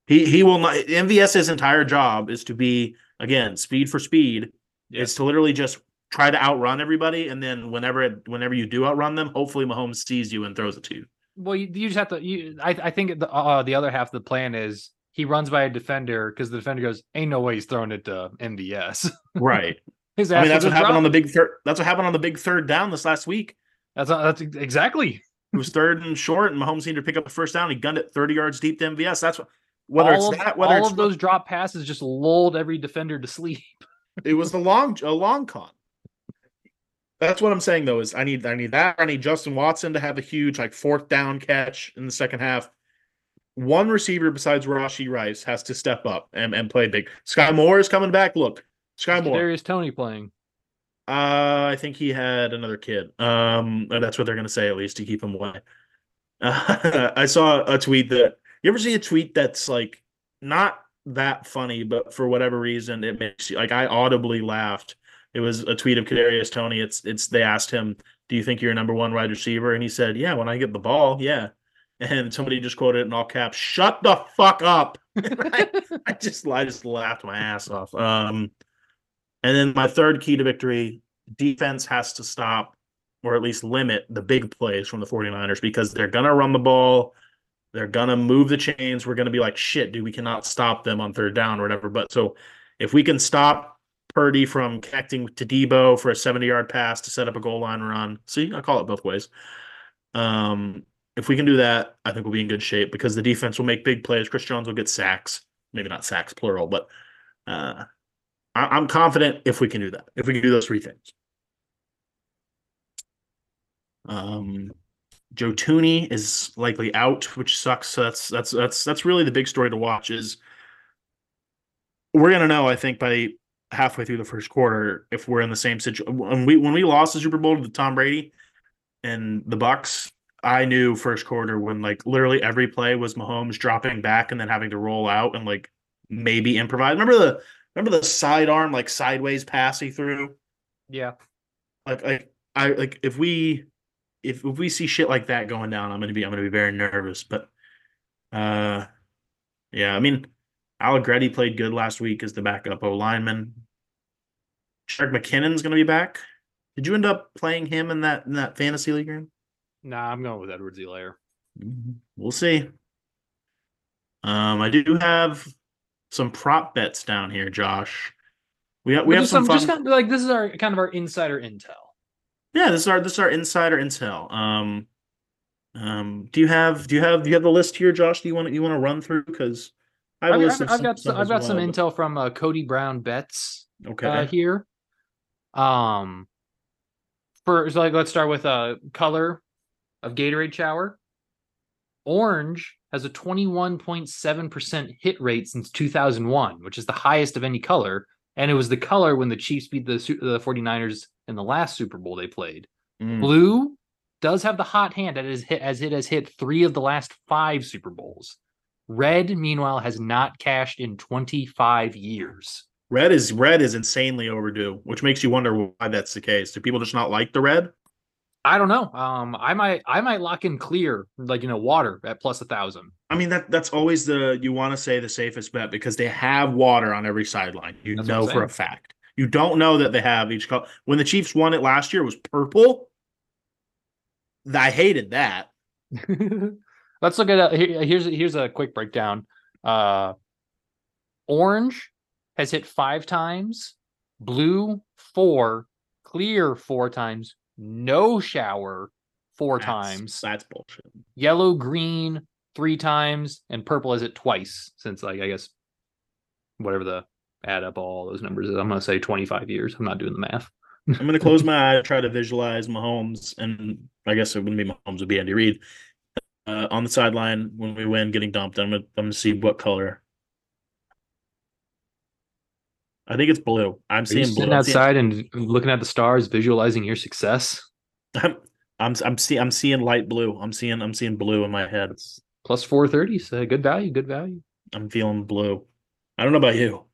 He he will not. MVS's entire job is to be again speed for speed. It's to literally just try to outrun everybody, and then whenever it, whenever you do outrun them, hopefully Mahomes sees you and throws it to you. Well, you, you just have to. You, I, I think the uh, the other half of the plan is he runs by a defender because the defender goes, "Ain't no way he's throwing it to MVS." Right. His I mean, that's what happened on the big third. That's what happened on the big third down this last week. That's that's exactly. It was third and short, and Mahomes needed to pick up the first down. He gunned it 30 yards deep to MVS. That's what, whether all it's of, that, whether all it's of those drop passes just lulled every defender to sleep. it was the long, a long con. That's what I'm saying though. Is I need, I need that. I need Justin Watson to have a huge like fourth down catch in the second half. One receiver besides Rashee Rice has to step up and, and play big. Sky Moore is coming back. Look, Sky Moore. Darius Toney playing. Uh, I think he had another kid. Um, that's what they're gonna say at least to keep him away. Uh, I saw a tweet that you ever see a tweet that's like not that funny, but for whatever reason it makes you like I audibly laughed. It was a tweet of Kadarius Toney. It's it's they asked him, "Do you think you're a number one wide receiver?" And he said, "Yeah, when I get the ball, yeah." And somebody just quoted it in all caps, "Shut the fuck up." I, I just I just laughed my ass off. Um, and then my third key to victory: defense has to stop or at least limit the big plays from the 49ers because they're gonna run the ball, they're gonna move the chains. We're gonna be like, shit, dude, we cannot stop them on third down or whatever. But so if we can stop Purdy from connecting to Deebo for a 70 yard pass to set up a goal line run, see, I call it both ways. Um, if we can do that, I think we'll be in good shape because the defense will make big plays. Chris Jones will get sacks, maybe not sacks plural, but uh, I- I'm confident if we can do that. If we can do those three things. Um, Joe Thuney is likely out, which sucks. So that's that's that's that's really the big story to watch. Is we're gonna know, I think, by halfway through the first quarter if we're in the same situation. When we when we lost the Super Bowl to Tom Brady and the Bucs, I knew first quarter when like literally every play was Mahomes dropping back and then having to roll out and like maybe improvise. Remember the remember the sidearm like sideways pass he threw? Yeah. Like like I like if we if if we see shit like that going down, I'm gonna be I'm gonna be very nervous. But uh yeah, I mean Allegretti played good last week as the backup O lineman. Jerick McKinnon's gonna be back. Did you end up playing him in that in that fantasy league room? Nah, I'm going with Edwards-Helaire. We'll see. Um, I do have some prop bets down here, Josh. We have we have some fun. just kind of, like this is our kind of our insider intel. Yeah, this is our this is our insider intel. Um, um, do you have do you have do you have the list here, Josh? Do you want to you want to run through because I've, I've- I've some got stuff I've got some but- intel from uh, Cody Brown bets Okay, uh, here. Um, for so like let's start with uh color of Gatorade shower. Orange has a 21.7% hit rate since 2001, which is the highest of any color. And it was the color when the Chiefs beat the, the 49ers in the last Super Bowl they played. Mm. Blue does have the hot hand that hit as it has hit three of the last five Super Bowls. Red, meanwhile, has not cashed in 25 years. Red is red is insanely overdue, which makes you wonder why that's the case. Do people just not like the red? I don't know. Um, I might I might lock in clear, like you know, water at plus a thousand. I mean that that's always the you want to say the safest bet because they have water on every sideline. You That's know for a fact. You don't know that they have each color. When the Chiefs won it last year, it was purple. I hated that. Let's look at a, here, here's here's a quick breakdown. Uh, orange has hit five times, blue four, clear four times, no shower four That's- times, That's bullshit. yellow green three times, and purple is it twice since like I guess whatever the add up all those numbers is. I'm gonna say 25 years. I'm not doing the math. I'm gonna close my eye, try to visualize Mahomes, and I guess it wouldn't be Mahomes, it'd be Andy Reid uh, on the sideline when we win, getting dumped. I'm gonna I'm gonna see what color. I think it's blue. I'm Are seeing blue. sitting seeing- outside and looking at the stars, visualizing your success? I'm I'm I'm seeing I'm seeing light blue. I'm seeing I'm seeing blue in my head. That's plus 430. So good value, good value. I'm feeling blue. I don't know about you.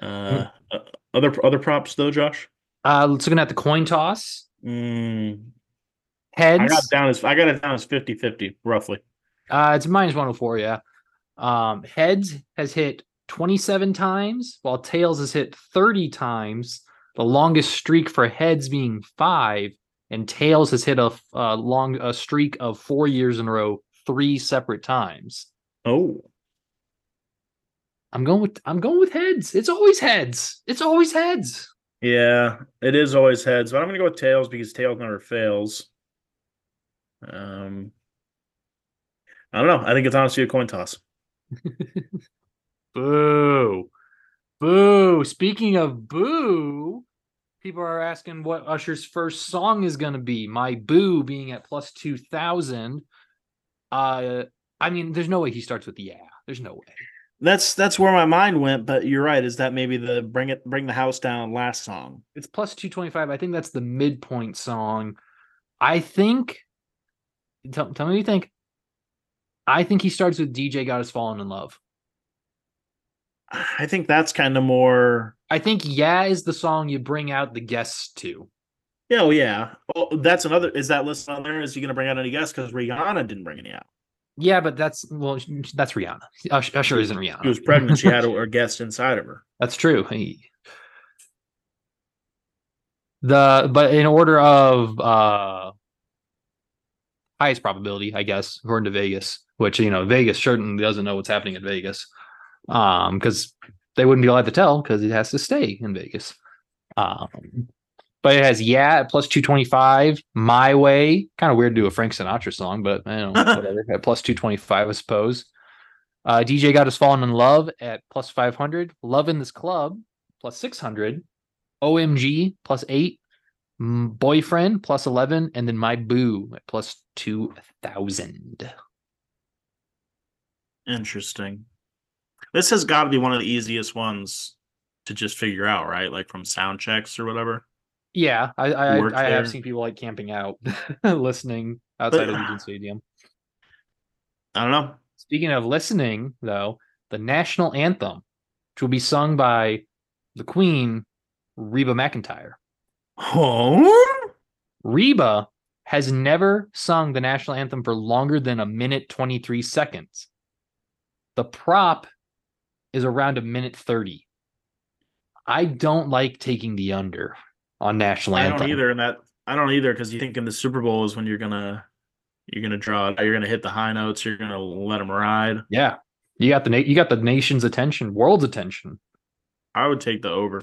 Uh, uh, other other props though, Josh. Uh, let's looking at the coin toss. Mm, Heads. I got it down as I got it down as 50-50, roughly. Uh, it's minus 104, yeah. Um, heads has hit 27 times, while tails has hit 30 times. The longest streak for heads being five, and tails has hit a long a streak of four years in a row, three separate times. Oh, I'm going with I'm going with heads. It's always heads. It's always heads. yeah, it is always heads, but I'm gonna go with tails because tails never fails. Um, I don't know. I think it's honestly a coin toss. Boo. Boo. Speaking of boo, people are asking what Usher's first song is going to be. My boo being at plus 2000. Uh I mean, there's no way he starts with yeah. There's no way. That's that's where my mind went, but you're right. Is that maybe the bring it bring the house down last song? It's plus 225. I think that's the midpoint song. I think tell, tell me what you think. I think he starts with DJ Got Us Fallen in Love. I think that's kind of more. I think yeah is the song you bring out the guests to. Yeah, well, yeah. Well, that's another. Is that list on there? Is he going to bring out any guests? Because Rihanna didn't bring any out. Yeah, but that's well, that's Rihanna. Usher, Usher isn't Rihanna. She was pregnant. She had a, guest inside of her. That's true. He- The but in order of uh highest probability, I guess, according to Vegas, which you know Vegas certainly doesn't know what's happening in Vegas, um, because they wouldn't be allowed to tell because it has to stay in Vegas. Um, but it has yeah at plus two twenty five. My way, kind of weird to do a Frank Sinatra song, but I don't know, whatever. At plus two twenty five, I suppose. Uh, DJ got us falling in love at plus 500. Love in this club plus 600. OMG plus eight. Mm, Boyfriend plus 11. And then my boo at plus 2000. Interesting. This has got to be one of the easiest ones to just figure out, right? Like from sound checks or whatever. Yeah, I I, Work I have seen people like camping out, listening outside of But- Legion Stadium. I don't know. Speaking of listening, though, the national anthem, which will be sung by the Queen, Reba McEntire. Oh, Reba has never sung the national anthem for longer than a minute 23 seconds. The prop is around a minute 30. I don't like taking the under on national I don't either. And that I don't either because you think in the Super Bowl is when you're gonna you're gonna draw it. You're gonna hit the high notes. You're gonna let them ride. Yeah. You got the na- you got the nation's attention, world's attention. I would take the over.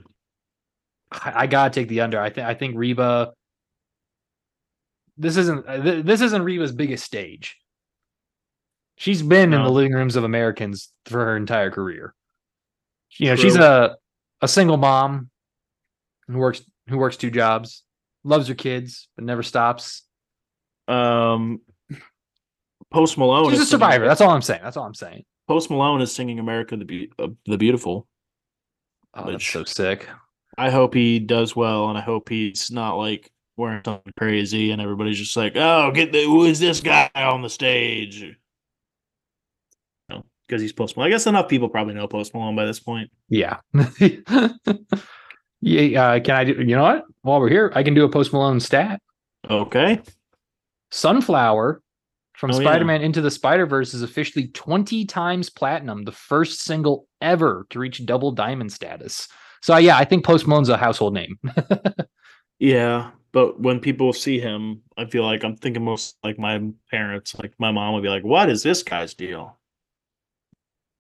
I, I gotta take the under. I think I think Reba. This isn't uh, th- this isn't Reba's biggest stage. She's been in the living rooms of Americans for her entire career. You know, she's a a single mom who works who works two jobs. loves her kids, but never stops. Um, Post Malone. She's a survivor. That's all I'm saying. That's all I'm saying. Post Malone is singing "America the Be- uh, the Beautiful." Oh, that's so sick. I hope he does well, and I hope he's not like wearing something crazy, and everybody's just like, "Oh, get the who is this guy on the stage?" Because he's Post Malone. I guess enough people probably know Post Malone by this point. Yeah. yeah. Uh, can I do? You know what? While we're here, I can do a Post Malone stat. Okay, Sunflower from Oh. Spider-Man Into the Spider-Verse is officially 20 times platinum, the first single ever to reach double diamond status. So yeah, I think Post Malone's a household name. yeah, but when people see him, I feel like I'm thinking most like my parents, like my mom would be like, "What is this guy's deal?"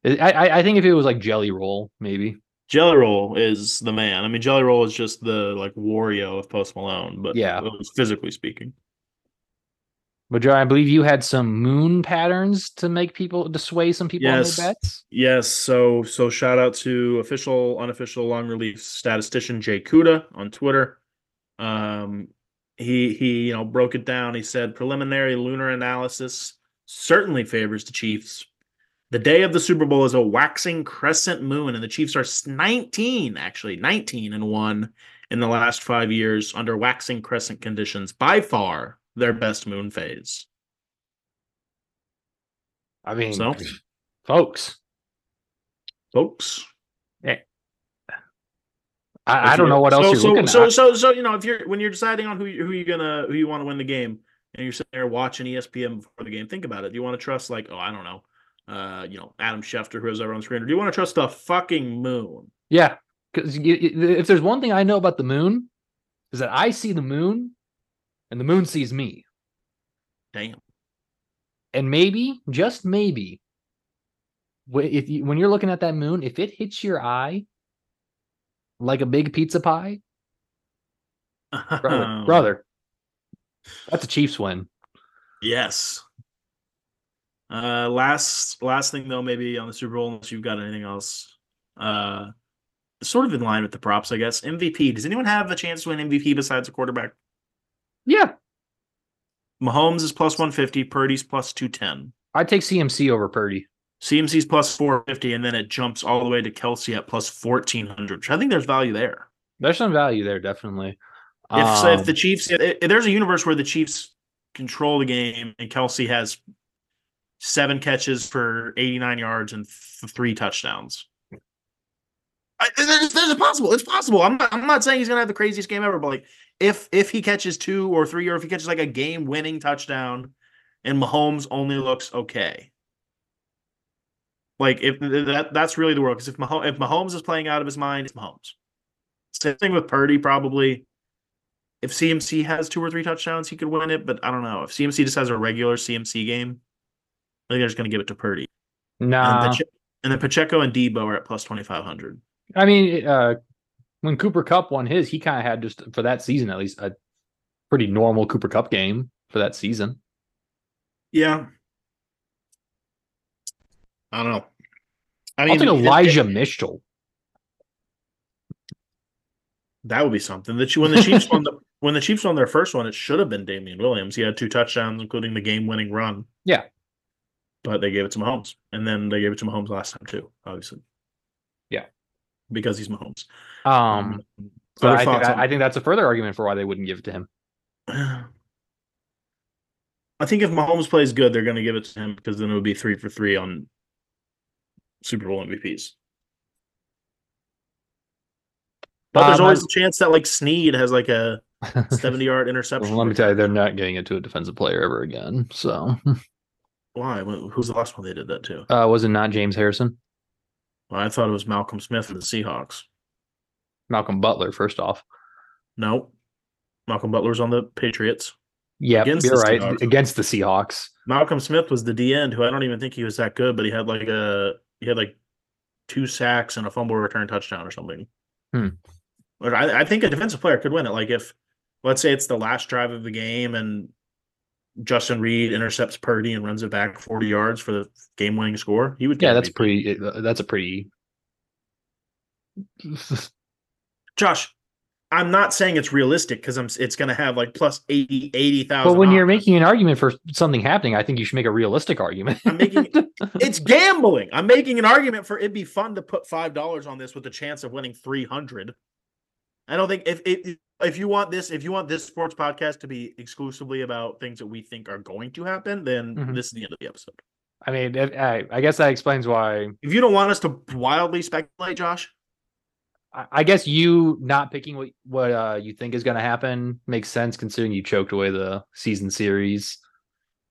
I, I think if it was like Jelly Roll, maybe. Jelly Roll is the man. I mean, Jelly Roll is just the like Wario of Post Malone, but Yeah. physically speaking. But Joe, I believe you had some moon patterns to make people to sway some people Yes. on their bets. Yes, so so shout out to official, unofficial long relief statistician Jay Kuda on Twitter. Um, he he you know broke it down. He said preliminary lunar analysis certainly favors the Chiefs. The day of the Super Bowl is a waxing crescent moon, and the Chiefs are 19, actually 19 and one in the last five years under waxing crescent conditions. By far their best moon phase. I mean, So? folks, Folks. I, I don't know what else so, you're so, looking so, at. So, so, so, you know, if you're when you're deciding on who you- who you gonna who you want to win the game, and you're sitting there watching ESPN before the game, think about it. Do you want to trust like, oh, I don't know, uh, you know, Adam Schefter, who has ever on screen, or do you want to trust the fucking moon? Yeah, because if there's one thing I know about the moon, is that I see the moon, and the moon sees me. Damn. And maybe, just maybe, if you, when you're looking at that moon, if it hits your eye like a big pizza pie, brother, brother, that's a Chiefs win. Yes. Uh, last last thing though, maybe on the Super Bowl, unless you've got anything else. Uh, sort of in line with the props, I guess. MVP. Does anyone have a chance to win MVP besides a quarterback? Yeah, Mahomes is plus one fifty. Purdy's plus two ten. I'd take CMC over Purdy. CMC's plus 450, and then it jumps all the way to Kelce at plus 1400, I think there's value there. There's some value there, definitely. If, so if Um, the Chiefs, if, if there's a universe where the Chiefs control the game and Kelce has seven catches for 89 yards and th- three touchdowns. I, there's, there's a possible. It's possible. I'm not. I'm not saying he's gonna have the craziest game ever, but like if if he catches two or three, or if he catches like a game winning touchdown, and Mahomes only looks okay, like if that that's really the world. Because if Mahomes, if Mahomes is playing out of his mind, it's Mahomes. Same thing with Purdy, probably. If CMC has two or three touchdowns, he could win it. But I don't know. If CMC just has a regular CMC game, I think they're just going to give it to Purdy. And, nah, Pache- and then Pacheco and Deebo are at plus 2,500. I mean, uh, when Cooper Kupp won his, he kind of had just for that season at least a pretty normal Cooper Kupp game for that season. Yeah. I don't know. I mean, will take it- Elijah Mitchell. that would be something. That you, when the Chiefs won the when the Chiefs won their first one, it should have been Damien Williams. He had two touchdowns, including the game-winning run. Yeah. But they gave it to Mahomes, and then they gave it to Mahomes last time too. Obviously, Yeah. because he's Mahomes. Um, so other I think on- I think that's a further argument for why they wouldn't give it to him. I think if Mahomes plays good, they're going to give it to him because then it would be three for three on Super Bowl MVPs. But there's Um, always a chance that like Sneed has like a 70 yard interception. Well, let me tell you, they're not getting it to a defensive player ever again. So, Why? Who's the last one they did that to? uh, was it not James Harrison? Well, I thought it was Malcolm Smith for the Seahawks. Malcolm Butler, first off. No, Malcolm Butler's on the Patriots. Yeah, Against you're the right. Seahawks. Against the Seahawks. Malcolm Smith was the D end who I don't even think he was that good, but he had like a he had like two sacks and a fumble return touchdown or something. Hmm. I, I think a defensive player could win it. Like if let's say it's the last drive of the game and Justin Reid intercepts Purdy and runs it back 40 yards for the game winning score, he would Yeah, that's pretty. uh, That's a pretty. Josh, I'm not saying it's realistic because I'm it's going to have like plus 80 80,000. But when you're making an argument for something happening, I think you should make a realistic argument. I'm making it's gambling. I'm making an argument for it'd be fun to put five dollars on this with a chance of winning three hundred. I don't think if if if you want this if you want this sports podcast to be exclusively about things that we think are going to happen, then Mhm. this is the end of the episode. I mean, I, I guess that explains why. If you don't want us to wildly speculate, Josh, I I guess you not picking what what uh, you think is going to happen makes sense considering you choked away the season series.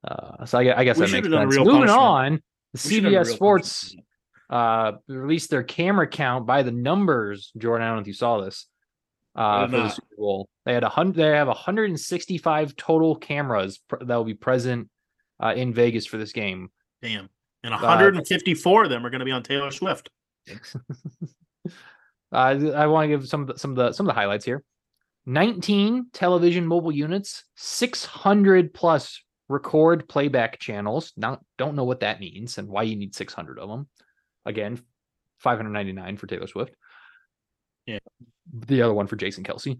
Uh, so I, I guess We that makes have done a sense. Moving punishment. on, the we should have a CBS Sports punishment. uh, released their camera count by the numbers. Jordan, I don't know if you saw this. Uh, for the. Super Bowl, they had a hundred. They have 165 total cameras pr- that will be present uh, in Vegas for this game. Damn. And 154 of them are going to be on Taylor Swift. Uh, I want to give some of the, some of the some of the highlights here. 19 television mobile units, 600 plus record playback channels. Now, don't know what that means and why you need 600 of them. Again, 599 for Taylor Swift. Yeah. The other one for Jason Kelce.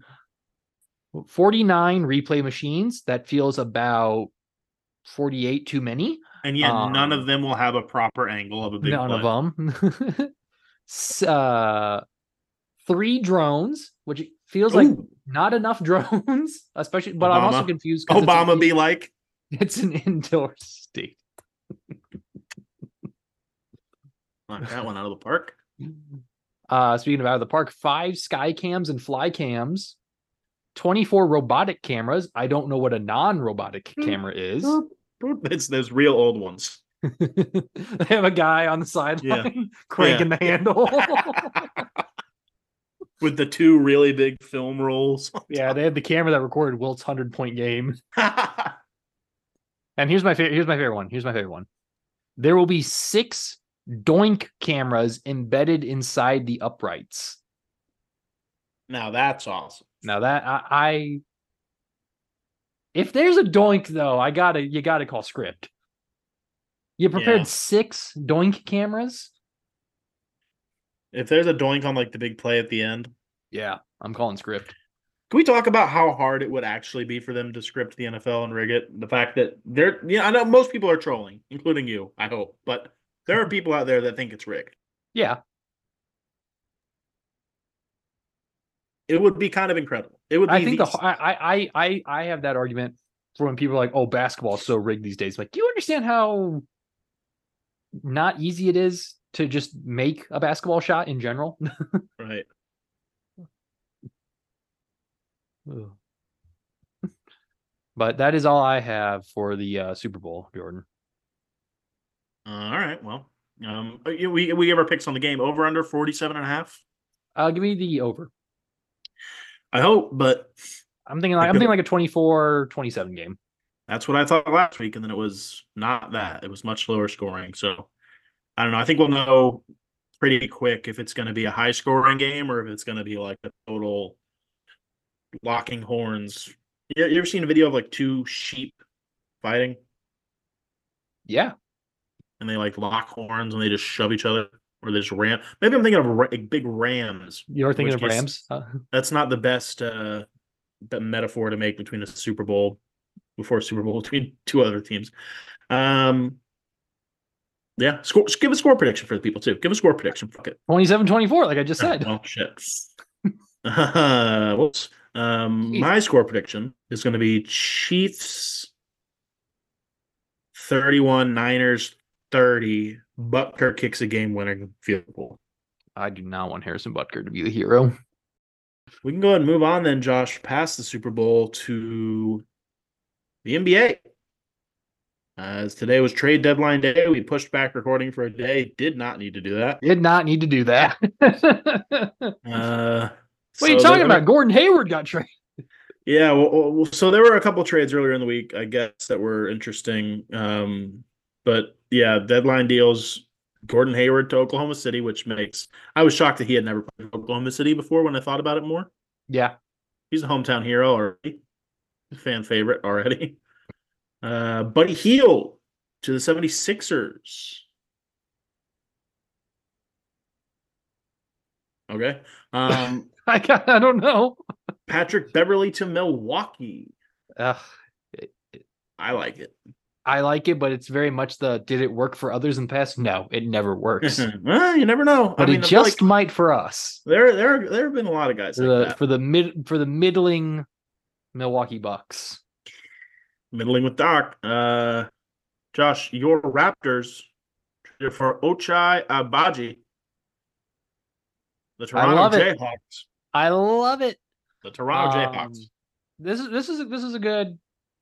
49 replay machines. That feels about 48 too many. And yet none Um, of them will have a proper angle of a big None play. of them. Uh, three drones, which feels like not enough drones, especially. But I'm also Obama. confused. 'cause it's Obama an- be like, It's an indoor state. knock that one out of the park. Uh, speaking of out of the park, five sky cams and fly cams, 24 robotic cameras. I don't know what a non-robotic Hmm. camera is. It's those real old ones. they have a guy on the sideline cranking the handle. With the two really big film rolls. yeah, they had the camera that recorded Wilt's hundred point game. And here's my favorite. Here's my favorite one. Here's my favorite one. There will be six Doink cameras embedded inside the uprights. now that's awesome. Now that I, I if there's a Doink though, I gotta you gotta call script. You prepared Yeah. six Doink cameras. If there's a doink on like the big play at the end, Yeah, I'm calling script. can we talk about how hard it would actually be for them to script the NFL and rig it? The fact that they're, yeah, I know most people are trolling, including you, I hope, but there are people out there that think it's rigged. Yeah, It would be kind of incredible. It would. Be I think the the, I I I I have that argument for when people are like, "Oh, basketball is so rigged these days." Like, do you understand how not easy it is to just make a basketball shot in general? right. But that is all I have for the uh, Super Bowl, Jordan. Uh, all right. Well, um, uh, we we give our picks on the game over under 47 and a half. Uh, give me the over. I hope, but I'm thinking like I'm thinking like a 24-27 game. That's what I thought last week, and then it was not that. It was much lower scoring. So I don't know. I think we'll know pretty quick if it's going to be a high scoring game or if it's going to be like a total locking horns. You, you ever seen a video of like two sheep fighting Yeah, and they like lock horns and they just shove each other or they just ram? Maybe I'm thinking of ra- big rams. you're thinking of case- Rams. Uh, That's not the best uh, the metaphor to make between a Super Bowl before a Super Bowl between two other teams. Um, yeah, score. Give a score prediction for the people too. Give a score prediction. Fuck it. 27-24, like I just Oh, said. oh shit. Uh, whoops. Um, my score prediction is going to be Chiefs thirty-one, Niners thirty. Butker kicks a game-winning field goal. I do not want Harrison Butker to be the hero. We can go ahead and move on then, Josh, past the Super Bowl to the NBA. As today was trade deadline day, we pushed back recording for a day. Did not need to do that. Did not need to do that. what Uh, are so you talking about? Gordon Hayward got traded. Yeah, well, well, so there were a couple trades earlier in the week, I guess, that were interesting. Um, but yeah, deadline deals. Gordon Hayward to Oklahoma City, which makes I was shocked that he had never played Oklahoma City before. When I thought about it more, Yeah, he's a hometown hero already, fan favorite already. Uh, Buddy Hield to the 76ers. Okay. Um, I got, I don't know. Patrick Beverley to Milwaukee. Ugh, I like it. I like it, but it's very much the did it work for others in the past? No, it never works. well, you never know. but I mean, it just like might for us. there, there, there have been a lot of guys For like the that. for the mid for the middling Milwaukee Bucks. middling with Doc. Uh, Josh, your Raptors for Ochai Agbaji. The Toronto love it. Jayhawks. I love it. The Toronto Um, Jayhawks. This is this is this is a good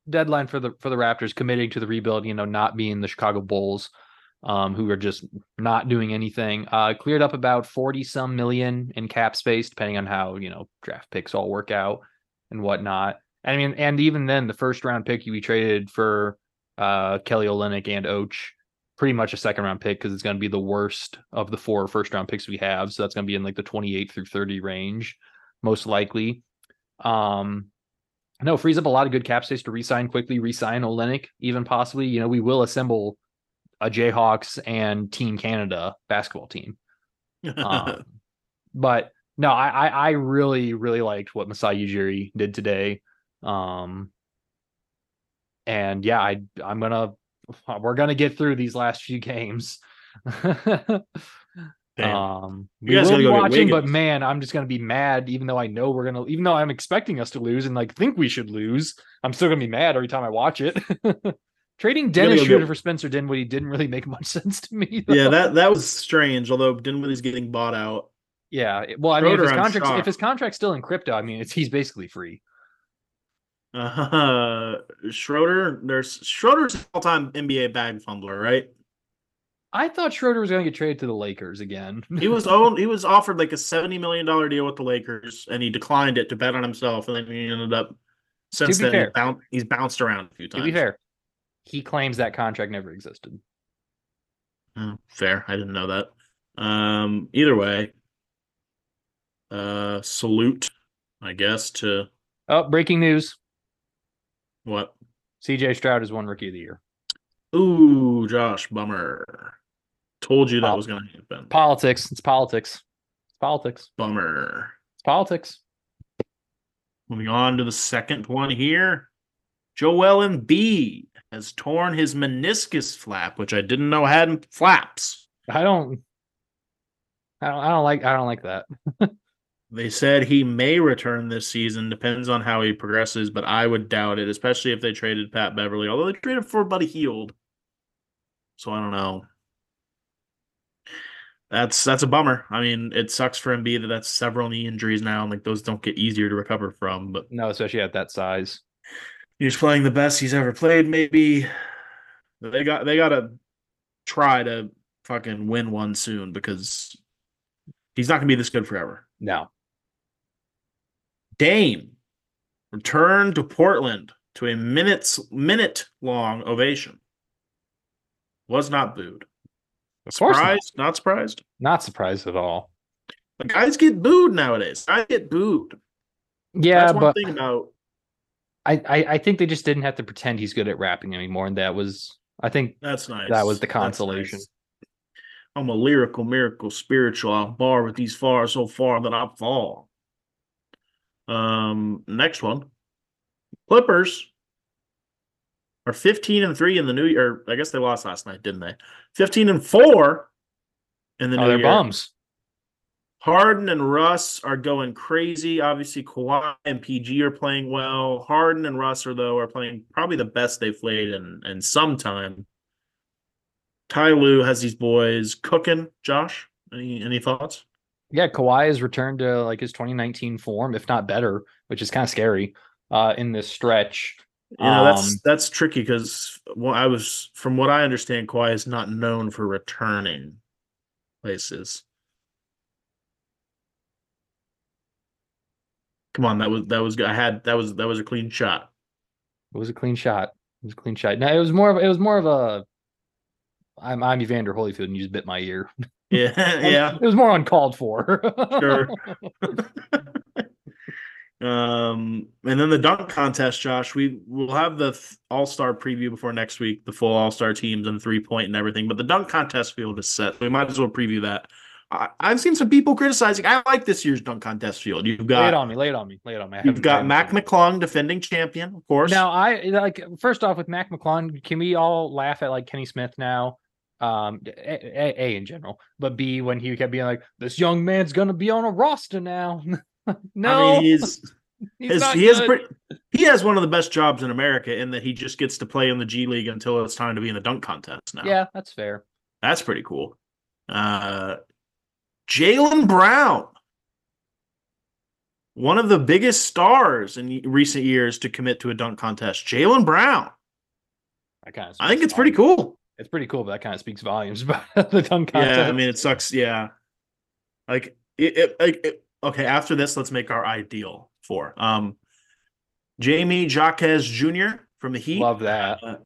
deadline for the for the Raptors committing to the rebuild. You know, not being the Chicago Bulls, um, who are just not doing anything. Uh, cleared up about forty some million in cap space, depending on how you know draft picks all work out and whatnot. I mean, and even then, the first round pick we traded for uh, Kelly Olynyk and Och, pretty much a second round pick because it's going to be the worst of the four first round picks we have. So that's going to be in like the twenty eight through thirty range, most likely. Um, no, frees up a lot of good cap space to resign quickly, resign Olynyk, even possibly. You know, we will assemble a Jayhawks and Team Canada basketball team. Um, but no, I, I I really really liked what Masai Ujiri did today. Um, and yeah, I I'm gonna we're gonna get through these last few games. Damn. Um, You we will be watching, but man, I'm just gonna be mad. Even though I know we're gonna, even though I'm expecting us to lose and like think we should lose, I'm still gonna be mad every time I watch it. Trading Dennis Schroeder for Spencer Dinwiddie didn't really make much sense to me. though. yeah, that that was strange. Although Dinwiddie's getting bought out. yeah. Well, I mean, if his contract, if his contract's still in crypto, I mean, it's he's basically free. Uh, Schroeder, there's Schroeder's all-time NBA bag fumbler, right? I thought Schroeder was gonna get traded to the Lakers again. He was owned. He was offered like a seventy million dollar deal with the Lakers, and he declined it to bet on himself, and then he ended up. Since then, fair. he's, boun- he's bounced around a few times. to be fair, he claims that contract never existed. Oh, fair. I didn't know that. Um, either way, uh, salute, I guess, to Oh, breaking news: what? C.J. Stroud is won Rookie of the Year. Ooh, Josh, bummer. Told you that Pol- was going to happen. Politics. It's politics. It's politics. Bummer. It's politics. Moving on to the second one here. Joel Embiid has torn his meniscus flap, which I didn't know had flaps. I don't. I don't. I don't like. I don't like that. They said he may return this season, depends on how he progresses, but I would doubt it, especially if they traded Pat Beverley, although they traded for Buddy Hield. So I don't know. That's that's a bummer. I mean, it sucks for Embiid that that's several knee injuries now, and like those don't get easier to recover from. But No, especially at that size. he's playing the best he's ever played. Maybe they got they got to try to fucking win one soon because he's not gonna be this good forever. No. Dame returned to Portland to a minutes minute long ovation. Was not booed. Course not. Surprised? Not surprised. Not surprised at all. The guys get booed nowadays. I get booed. Yeah, That's one but thing about I, I I think they just didn't have to pretend he's good at rapping anymore, and that was I think that's nice. That was the consolation. nice. I'm a lyrical, miracle, spiritual. I'll bar with these far so far that I fall. Um, next one. Clippers are 15 and 3 in the new year. I guess they lost last night, didn't they? 15 and 4 in the oh new they're year. bums. Harden and Russ are going crazy. Obviously, Kawhi and PG are playing well. Harden and Russ are though are playing probably the best they've played in in some time. Ty Lue has these boys cooking. Josh, any any thoughts? Yeah, Kawhi has returned to like his 2019 form, if not better, which is kind of scary uh in this stretch. You know that's Um, that's tricky because well, I was from what I understand, Kawhi is not known for returning places. Come on, that was that was I had that was that was a clean shot. It was a clean shot. It was a clean shot. No, it was more of it was more of a I'm I'm Evander Holyfield and you just bit my ear. Yeah, yeah. It was more uncalled for. Sure. um, and then the dunk contest, Josh. We will have the All Star preview before next week, the full All Star teams and three point and everything. But the dunk contest field is set. We might as well preview that. I, I've seen some people criticizing. I like this year's dunk contest field. You've got lay it on me, lay it on me, lay it on me. I you've got Mac. McClung, defending champion, of course. Now I like first off with Mac McClung, can we all laugh at like Kenny Smith now? Um, a, a, a in general, but B when he kept being like, "This young man's gonna be on a roster now." no, I mean, he's, he's his, he has pretty, he has one of the best jobs in America in that he just gets to play in the G League until it's time to be in the dunk contest. Now, Yeah, that's fair. that's pretty cool. Uh, Jaylen Brown, one of the biggest stars in recent years to commit to a dunk contest. Jaylen Brown, I kind of. I think it's pretty cool. It's pretty cool, but that kind of speaks volumes about the dunk contest. Yeah, I mean, it sucks. Yeah, like it. it, like it okay, after this, let's make our ideal four. Um, Jaime Jaquez Jr. from the Heat. love that. Uh,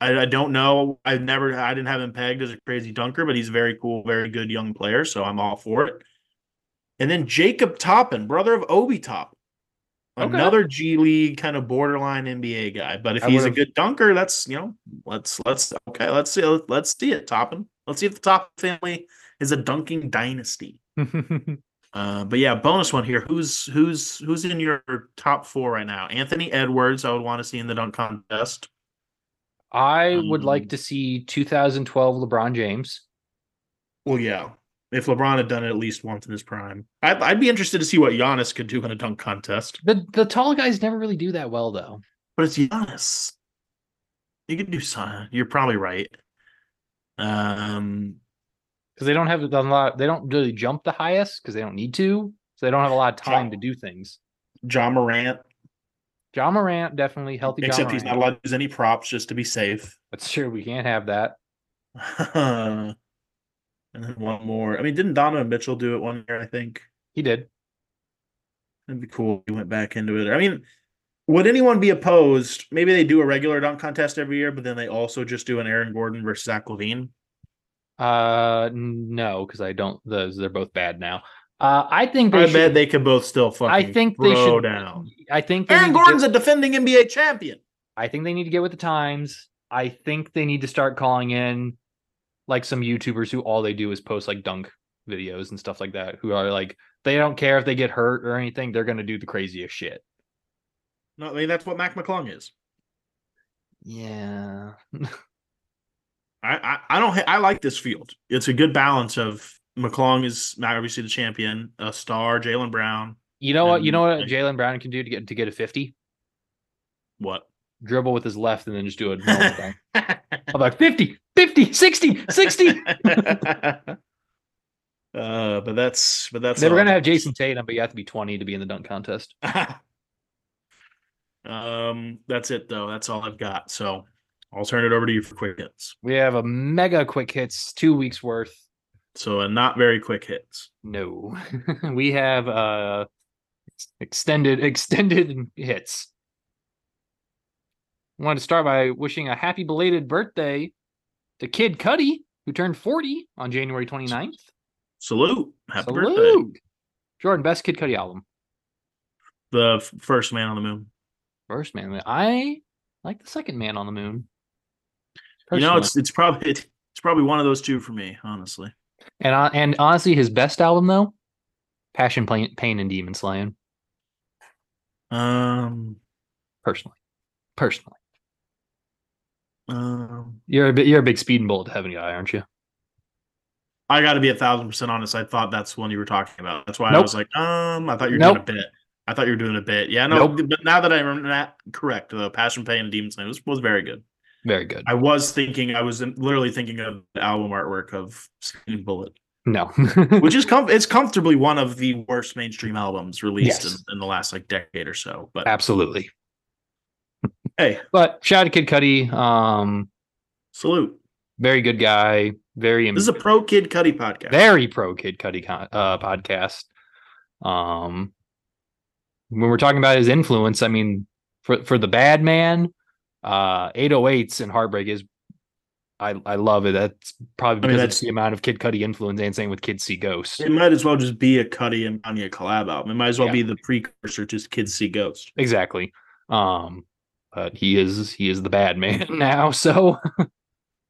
I, I don't know. I've never. I didn't have him pegged as a crazy dunker, but he's a very cool, very good young player. So I'm all for it. And then Jacob Toppin, brother of Obi Toppin. Okay. Another G League kind of borderline NBA guy, but if I he's a good dunker, that's you know, let's let's okay, let's see, let's see it, Toppin. Let's see if the Top family is a dunking dynasty. Uh, but yeah, bonus one here. Who's who's who's in your top four right now? Anthony Edwards, I would want to see in the dunk contest. I would Um, like to see 2012 LeBron James. Well, yeah. If LeBron had done it at least once in his prime, I'd, I'd be interested to see what Giannis could do in a dunk contest. The the tall guys never really do that well though. But it's Giannis. You could do something. You're probably right. Um, because they don't have a lot. They don't really jump the highest because they don't need to. So they don't have a lot of time to do things. Ja Morant, Ja Morant definitely healthy. John except he's not allowed to use any props just to be safe. That's true. We can't have that. and then one more. I mean, didn't Donovan Mitchell do it one year? I think. He did. It'd be cool. if He went back into it. I mean, would anyone be opposed? Maybe they do a regular dunk contest every year, but then they also just do an Aaron Gordon versus Zach LaVine. Uh, no, because I don't. Those they're both bad now. Uh, I think they I should. bet they could both still fucking. I think they throw should. down. I think they Aaron Gordon's get- a defending NBA champion. I think they need to get with the times. I think they need to start calling in like some YouTubers who all they do is post like dunk videos and stuff like that. Who are like they don't care if they get hurt or anything. They're gonna do the craziest shit. No, I mean that's what Mac McClung is. Yeah. I I, I don't. ha- I like this field. It's a good balance of McClung is obviously the champion, a star, Jaylen Brown. You know what? You know what Jaylen Brown can do to get to get a fifty? What? Dribble with his left and then just do a normal thing. I'm like 50, 50, 60, 60. uh, but that's but that's they were gonna have Jayson Tatum, but you have to be 20 to be in the dunk contest. um, that's it though. That's all I've got. So I'll turn it over to you for quick hits. We have a mega quick hits, two weeks worth. So uh, not very quick hits. No. we have uh extended extended hits. I wanted to start by wishing a happy belated birthday to Kid Cudi, who turned 40 on January 29th. Salute. Happy birthday. Salute. Jordan, best Kid Cudi album. The f- first man on the moon. First man. I like the second man on the moon. You know, it's it's probably it's probably one of those two for me, honestly. and uh, and honestly, his best album though, Passion, Pain, Pain and Demon Slaying. Um, Personally, personally, um, you're a bit, you're a big speed and bullet heaven guy, aren't you? I got to be a thousand percent honest. I thought that's one you were talking about. That's why I was like, um, I thought you were Nope. doing a bit. I thought you were doing a bit. Yeah, no, Nope. but now that I remember that, correct. The Passion, Pain, and Demon Slayer was, was very good. Very good. I was thinking, I was literally thinking of the album artwork of Speeding Bullet, no, which is com- it's comfortably one of the worst mainstream albums released Yes. in, in the last like decade or so. But absolutely. hey, But shout out to Kid Cudi. Um, salute. very good guy. Very This is a pro Kid Cudi podcast. very pro Kid Cudi con- uh, podcast. Um, when we're talking about his influence, I mean, for for the bad man, uh, 808s and Heartbreak is, I I love it. That's probably I because mean, that's- the amount of Kid Cudi influence, and same with Kids See Ghosts. It might as well just be a Cudi and Kanye collab album. It might as well Yeah. be the precursor to Kids See Ghost. Exactly. Um, but he is he is the bad man now. So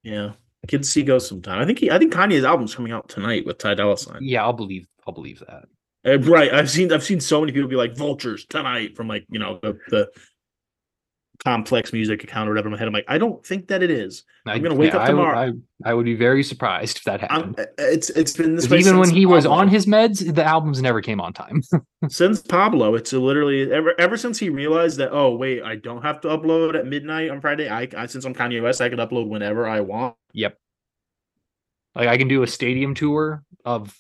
Yeah. Kids see Ghost sometime. I think he. I think Kanye's album's coming out tonight with Ty Dolla Sign. Yeah, I'll believe. I'll believe that. Uh, right. I've seen. I've seen so many people be like vultures tonight from like you know the, the complex music account or whatever in my head. I'm like, I don't think that it is. I, I'm gonna wake yeah, up tomorrow. I, I would be very surprised if that I'm, happened. Uh, uh, it's it's been this way even when he was on his meds, the albums never came on time. since Pablo, it's literally ever ever since he realized that oh wait, I don't have to upload at midnight on Friday. I, I since I'm Kanye West, I can upload whenever I want. yep. Like I can do a stadium tour of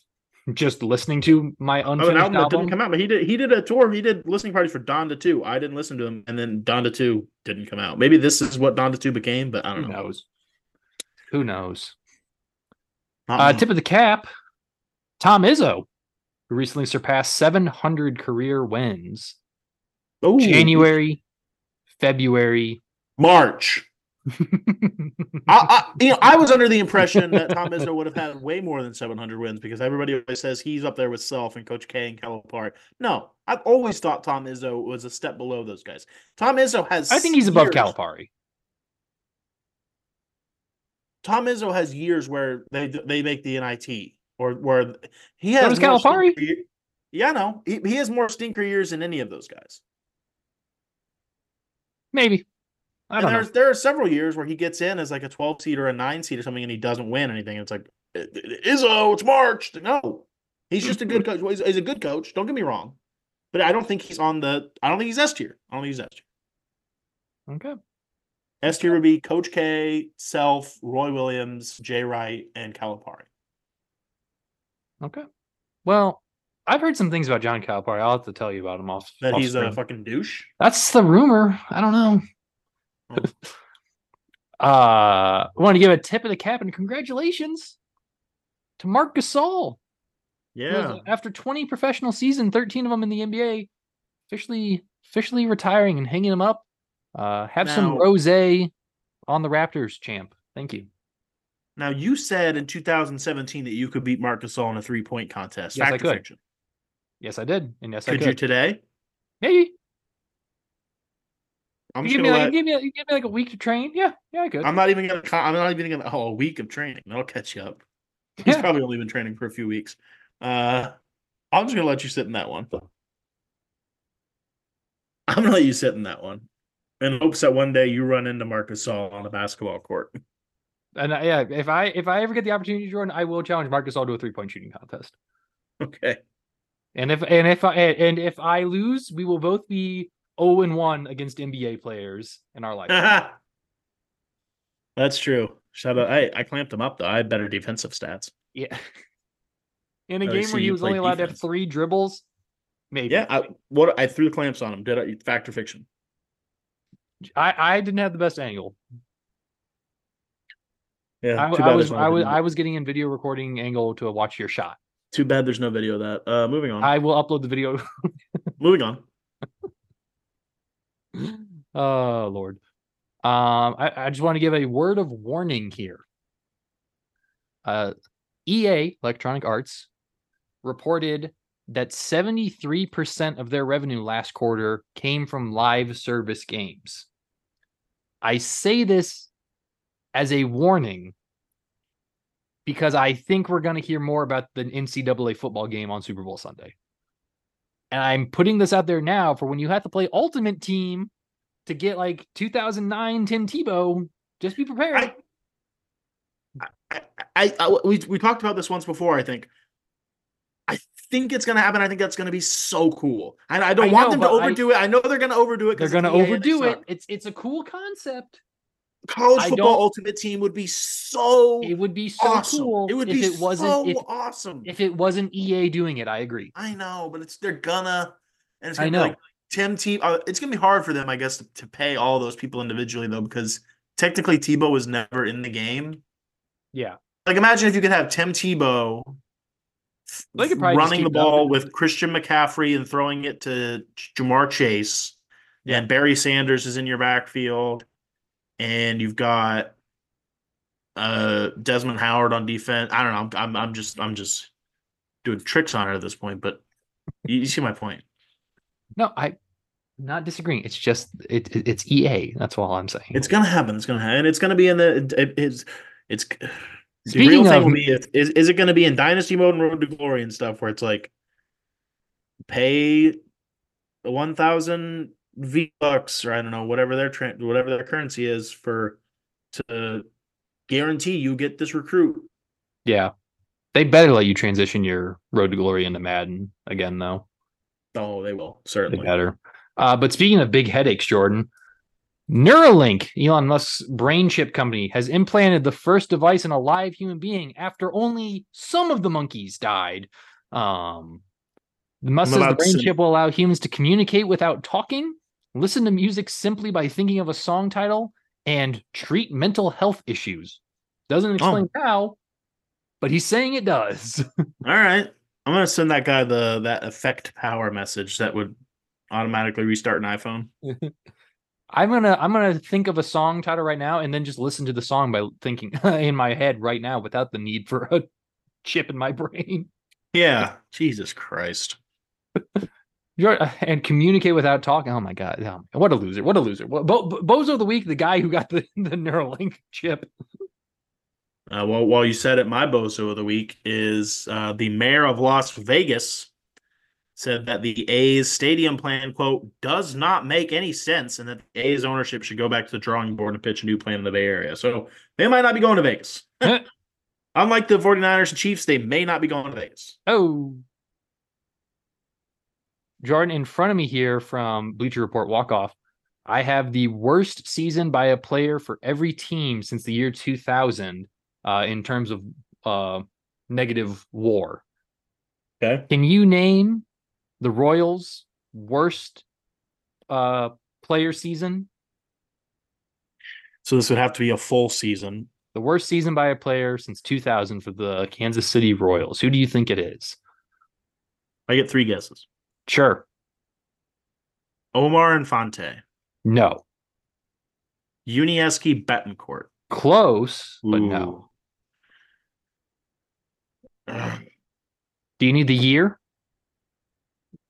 just listening to my Oh, an unfinished album that didn't come out, but he did he did a tour. He did listening parties for Donda two. I didn't listen to him, and then Donda two didn't come out. Maybe this is what Donda two became, but I don't know. knows? Who knows? Not Uh, tip of the cap, Tom Izzo, who recently surpassed 700 career wins. Ooh, January, February. March. I, I, you know, I was under the impression that Tom Izzo would have had way more than 700 wins because everybody always says he's up there with Self and Coach K and Calipari. No, I've always thought Tom Izzo was a step below those guys. Tom Izzo has. I think he's above Calipari. Tom Izzo has years where they they make the NIT or where he has more Calipari? stinker Yeah, no, he, he has more stinker years than any of those guys. Maybe. I don't know. there's there are several years where he gets in as like a 12 seed or a nine seed or something, and he doesn't win anything. It's like "I- I- Izzo, it's March. No, he's just a good coach. Well, he's, he's a good coach. Don't get me wrong, but I don't think he's on the. I don't think he's S tier. I don't think he's S tier. Okay. S tier would be Coach K, Self, Roy Williams, Jay Wright, and Calipari. Okay. Well, I've heard some things about John Calipari. I'll have to tell you about him off. That off he's a fucking douche. That's the rumor. I don't know. Uh, I want to give a tip of the cap and congratulations to Marc Gasol. Yeah, uh, After 20 professional season, 13 of them in the NBA, officially officially retiring and hanging them up. Uh, have some rose on the Raptors, champ. Thank you. Now you said in 2017 that you could beat Marc Gasol in a three point contest. Yes, I Fact or could. fiction? Yes, I did. And yes, I Could could. you today? Maybe. I'm give me, like, let. give, me, give me like a week to train. Yeah, yeah, I could. I'm not even gonna. I'm not even gonna. Oh, a week of training. That'll catch you up. He's Yeah. probably only been training for a few weeks. Uh, I'm just gonna let you sit in that one. I'm gonna let you sit in that one, in hopes that one day you run into Marc Gasol on a basketball court. And uh, yeah, if I if I ever get the opportunity, Jordan, I will challenge Marc Gasol to a three point shooting contest. Okay. And if and if I and if I lose, we will both be zero and one against NBA players in our life. That's true. Shout out. I, I clamped him up though. I had better defensive stats. yeah. In a game where he was only allowed to have three dribbles, maybe. Yeah. I what I threw the clamps on him. Did I fact or fiction? I I didn't have the best angle. Yeah. I, I was I was. I was getting in video recording angle to watch your shot. Too bad there's no video of that. Uh, moving on. I will upload the video. moving on. oh Lord. Um, I, I just want to give a word of warning here. Uh, EA Electronic Arts reported that 73% of their revenue last quarter came from live service games. I say this as a warning because I think we're going to hear more about the NCAA football game on Super Bowl Sunday. And I'm putting this out there now for when you have to play Ultimate Team to get like 2009 Tim Tebow. Just be prepared. I- I, I, I we we talked about this once before. I think. I think it's gonna happen. I think that's gonna be so cool. And I don't I want know, them to overdo it. I know they're gonna overdo it. They're going to EA and they overdo it. It's it's a cool concept. College football ultimate team would be so It would be so awesome. cool it would if be it wasn't so if, awesome. if it wasn't EA doing it. I agree. I know, but it's they're gonna and it's I gonna know. be like Tim T. Uh, it's gonna be hard for them, I guess, to, to pay all those people individually though, because technically Tebow was never in the game. Yeah. Like imagine if you could have Tim Tebow They could running the ball with it. Christian McCaffrey and throwing it to Ja'Marr Chase. Yeah. And Barry Sanders is in your backfield. And you've got uh Desmond Howard on defense. I don't know. I'm I'm, I'm just I'm just doing tricks on it at this point, but you, you see my point. No, I. Not disagreeing. It's just it, it- it's EA. That's all I'm saying. It's gonna happen. It's gonna happen. And it's gonna be in the it, it's it's the Speaking real thing of- will be is, is is it going to be in dynasty mode and road to glory and stuff where it's like pay one thousand V bucks or I don't know whatever their tra- whatever their currency is for to guarantee you get this recruit. Yeah. They better let you transition your road to glory into Madden again, though. Oh, they will They certainly. better. Uh, but speaking of big headaches, Jordan, Neuralink, Elon Musk's brain chip company, has implanted the first device in a live human being after only some of the monkeys died. Um, Musk says the brain chip will allow humans to communicate without talking, listen to music simply by thinking of a song title, and treat mental health issues. Doesn't oh. explain how, but he's saying it does. All right, I'm gonna send that guy the that effect power message that would automatically restart an iPhone. I'm gonna I'm gonna think of a song title right now and then just listen to the song by thinking in my head right now without the need for a chip in my brain. Yeah, Jesus Christ. You're, and communicate without talking. Oh my god! Oh, what a loser! What a loser! Bo- Bo- Bozo of the week, the guy who got the, the Neuralink chip. Uh, well, while you said it, my bozo of the week is uh, the mayor of Las Vegas said that the A's stadium plan quote does not make any sense, and that the A's ownership should go back to the drawing board and pitch a new plan in the Bay Area. So they might not be going to Vegas. Unlike the 49ers and Chiefs, they may not be going to Vegas. Oh, Jordan, in front of me here from Bleacher Report Walk Off, I have the worst season by a player for every team since the year 2000 uh, in terms of uh, negative war. Okay. Can you name the Royals' worst uh, player season? So this would have to be a full season. The worst season by a player since 2000 for the Kansas City Royals. Who do you think it is? I get three guesses. Sure. Omar Infante, No. Yuniesky Betancourt. Close, but no. Ooh. Ugh. Do you need the year?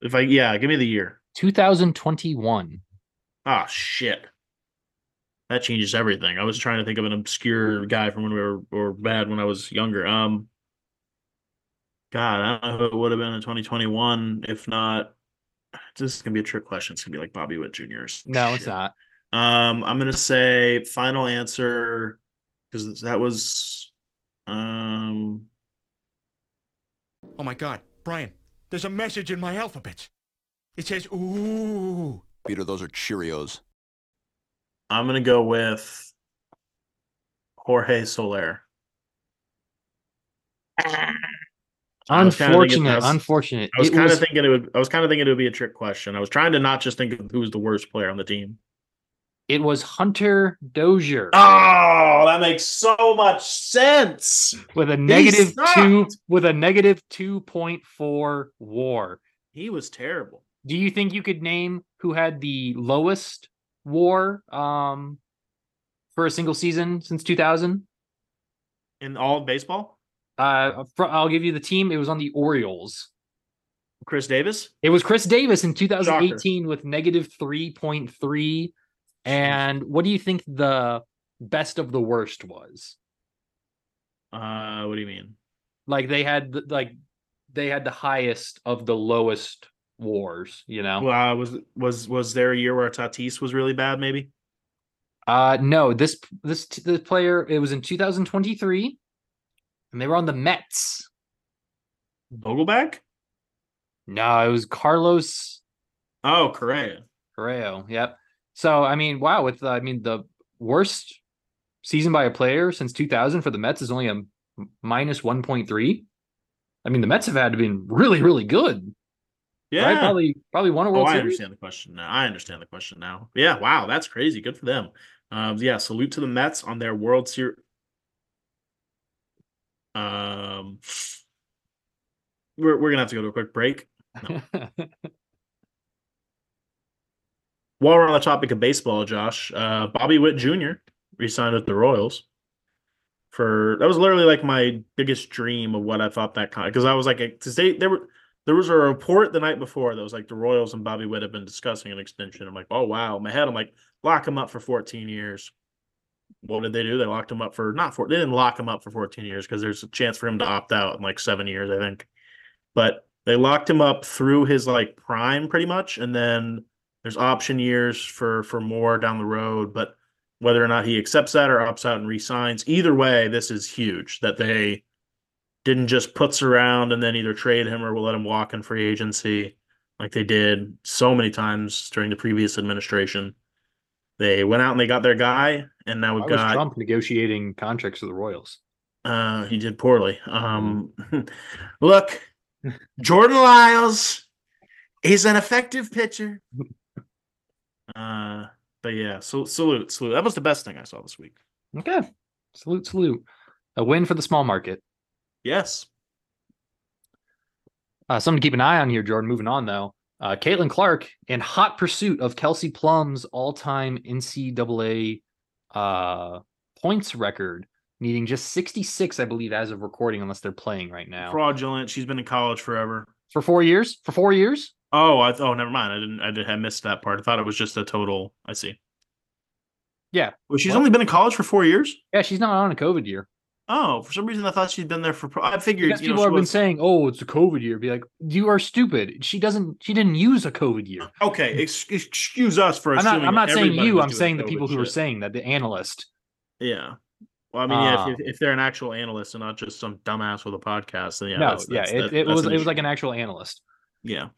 If I yeah, give me the year. 2021. Ah, shit. That changes everything. I was trying to think of an obscure guy from when we were or bad when I was younger. Um, God, I don't know who it would have been in 2021. If not, this is gonna be a trick question. It's gonna be like Bobby Witt Jr. or some No, it's not. Um, I'm gonna say final answer because that was um Oh my god, Brian, there's a message in my alphabet. It says, ooh. Peter, those are Cheerios. I'm gonna go with Jorge Soler. Unfortunate. I was- unfortunate. I was It kind was- of thinking it would. I was kind of thinking it would be a trick question. I was trying to not just think of who was the worst player on the team. It was Hunter Dozier Oh, that makes so much sense. with a two with a negative two point four WAR. He was terrible. Do you think you could name who had the lowest WAR um for a single season since two thousand? In all of baseball, Uh, I'll give you the team. It was on the Orioles. Chris Davis. It was Chris Davis in 2018 with negative 3.3. And what do you think the best of the worst was? Uh, what do you mean? Like they had the- like they had the highest of the lowest wars, you know? Well, uh, was was was there a year where Tatis was really bad? Maybe. Uh no, this this this player it was in 2023 and they were on the Mets. Vogelback. No, it was Carlos Oh, Correa. Correa, Yep. So I mean, wow, with I mean the worst season by a player since 2000 for the Mets is only a 1.3. I mean, the Mets have had to been really, really good. Yeah. Right? Probably, probably won a Oh, World I understand the question now. I understand the question now. Yeah, wow, that's crazy. Good for them. Um, yeah, salute to the Mets on their World Series. Um, we're we're gonna have to go to a quick break. While we're on the topic of baseball, Josh, uh, Bobby Witt Jr. re-signed with the Royals. For that was literally like my biggest dream of what I thought that kind because I was like because they there were there was a report the night before that was like the Royals and Bobby Witt have been discussing an extension. I'm like, oh wow, in my head I'm like, lock him up for 14 years. What did they do? They locked him up for not for they didn't lock him up for 14 years because there's a chance for him to opt out in like seven years, I think. But they locked him up through his like prime pretty much, and then there's option years for for more down the road. But whether or not he accepts that or opts out and resigns, either way, this is huge that they didn't just putz around and then either trade him or will let him walk in free agency like they did so many times during the previous administration. They went out and they got their guy, and now we've Why got Trump negotiating contracts with the Royals? uh he did poorly. Um look, Jordan Lyles, he's an effective pitcher. Uh but yeah, so salute, salute. That was the best thing I saw this week. Okay. Salute, salute. A win for the small market. Yes. Uh, something to keep an eye on here, Jordan. Moving on though. Uh, Caitlin Clark in hot pursuit of Kelsey Plum's all-time NCAA uh, points record, needing just 66, I believe, as of recording, unless they're playing right now. Fraudulent. She's been in college forever. For four years? For four years? Oh, I oh never mind. I didn't I did I missed that part. I thought it was just a total. I see. Yeah. Well, she's What? only been in college for four years. Yeah, she's not on a COVID year. Oh, for some reason I thought she'd been there for. pro- I figured Because you know, people have been saying, "Oh, it's a COVID year." Be like, "You are stupid." She doesn't. She didn't use a COVID year. Okay, ex- excuse us for I'm not. I'm not saying you. I'm saying the people who are saying that. The analyst. Yeah. Well, I mean, yeah, Um, if, if they're an actual analyst and not just some dumbass with a podcast, then yeah, no, that's, yeah, that's, it, that- it was. It was like an actual analyst. yeah.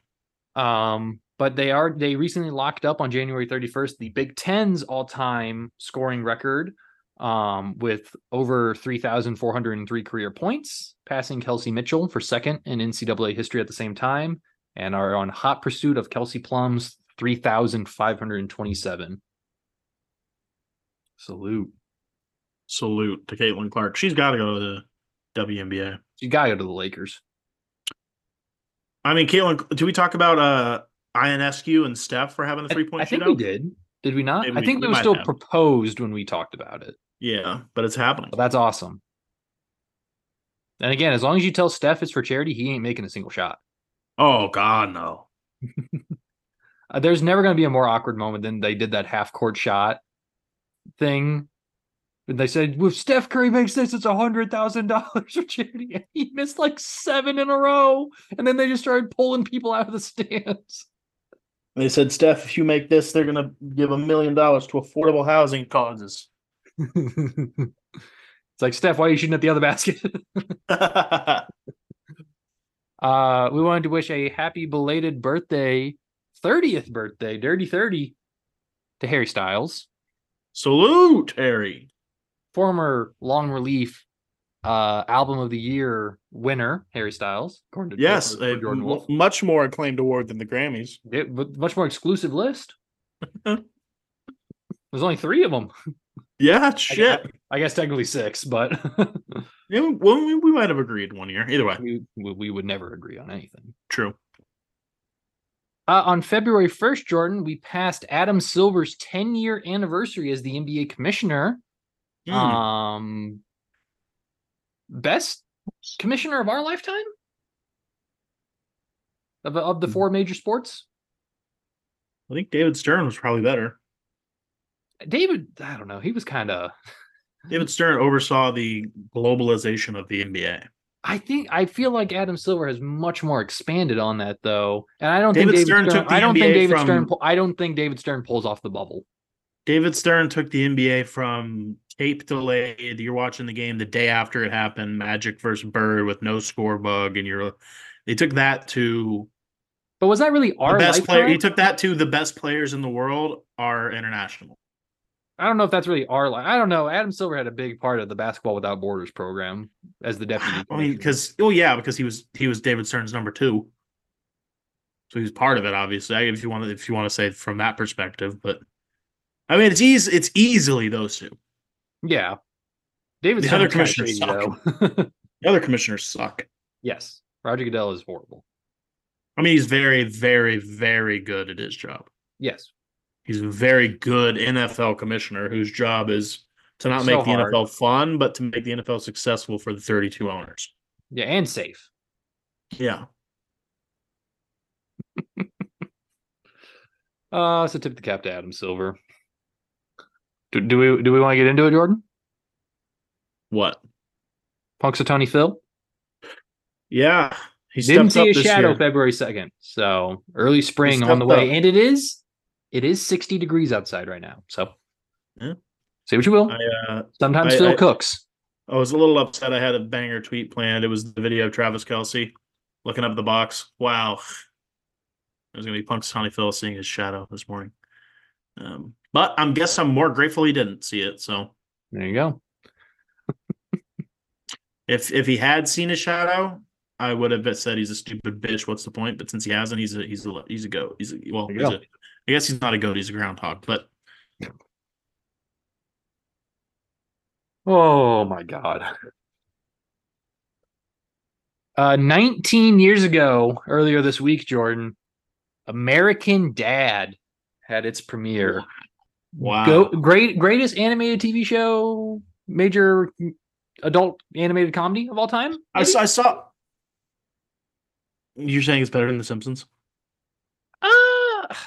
Um, but they are they recently locked up on January 31st the Big Ten's all-time scoring record, um, with over 3,403 career points, passing Kelsey Mitchell for second in NCAA history at the same time, and are on hot pursuit of Kelsey Plum's 3,527. Salute. Salute to Caitlin Clark. She's got to go to the WNBA. You gotta go to the Lakers. I mean, Caitlin, do we talk about uh Ionescu and Steph for having the three point I think we did. Did we not? Maybe I think we it was still have. proposed when we talked about it. Yeah, but it's happening. That's awesome. And again, as long as you tell Steph it's for charity, he ain't making a single shot. Oh God, no. Uh, there's never going to be a more awkward moment than they did that half court shot thing. And they said, if Steph Curry makes this, it's a hundred thousand dollars for charity. And he missed like seven in a row. And then they just started pulling people out of the stands. They said, Steph, if you make this, they're gonna give a million dollars to affordable housing causes. it's like, Steph, why are you shooting at the other basket? uh, we wanted to wish a happy belated birthday, 30th birthday, Dirty 30 to Harry Styles. Salute, Harry. former long relief uh album of the year winner harry styles according to Yes, jordan wolf much more acclaimed award than the Grammys. It- but much more exclusive list there's only three of them Yeah, shit. i guess technically six but Yeah, well, we, we might have agreed one year. Either way, we, we would never agree on anything true. uh, on february 1st jordan we passed adam silver's 10 year anniversary as the nba commissioner Hmm. um best commissioner of our lifetime of, of the four major sports I think David Stern was probably better. David i don't know he was kind of David Stern oversaw the globalization of the NBA. i think i feel like adam silver has much more expanded on that though and i don't David think david Stern stern, took the i don't think NBA david from- stern i don't think david stern pulls off the bubble David Stern took the NBA from tape delayed. You're watching the game the day after it happened, Magic versus Bird with no score bug, and you're. They took that to but was that really our best player. He took that to the best players in the world are international. I don't know if that's really our line. i don't know adam silver had a big part of the basketball without borders program as the deputy I mean, because oh yeah, because he was he was David Stern's number two, so he's part of it. Obviously, if you want to if you want to say from that perspective, but I mean, it's easy. It's easily those two. yeah david The Stern other was commissioners shady, suck. The other commissioners suck. yes roger goodell is horrible I mean, he's very, very, very good at his job. yes He's a very good NFL commissioner whose job is to not So make the hard. NFL fun, but to make the NFL successful for the 32 owners. yeah and safe Yeah. uh so tip the cap to adam silver Do, do we do we want to get into it, Jordan? What? Punxsutawney Phil Yeah, he didn't see a this shadow year. February second, so early spring on the way, up. and it is it is sixty degrees outside right now. So, Yeah. say what you will. I, uh, Sometimes I- Phil I- cooks. I was a little upset. I had a banger tweet planned. It was the video of Travis Kelce looking up the box. Wow. It was gonna be Punxsutawney Phil seeing his shadow this morning. Um, but I'm guess I'm more grateful he didn't see it. So There you go. if if he had seen his shadow, I would have said he's a stupid bitch. What's the point? But since he hasn't, he's a he's a he's a goat. He's a well, he's go. a, I guess he's not a goat. He's a groundhog. But Oh my god. Uh 19 years ago, earlier this week, Jordan, American Dad had its premiere. wow, Go, great greatest animated TV show, major adult animated comedy of all time. I I saw. You're saying it's better than The Simpsons?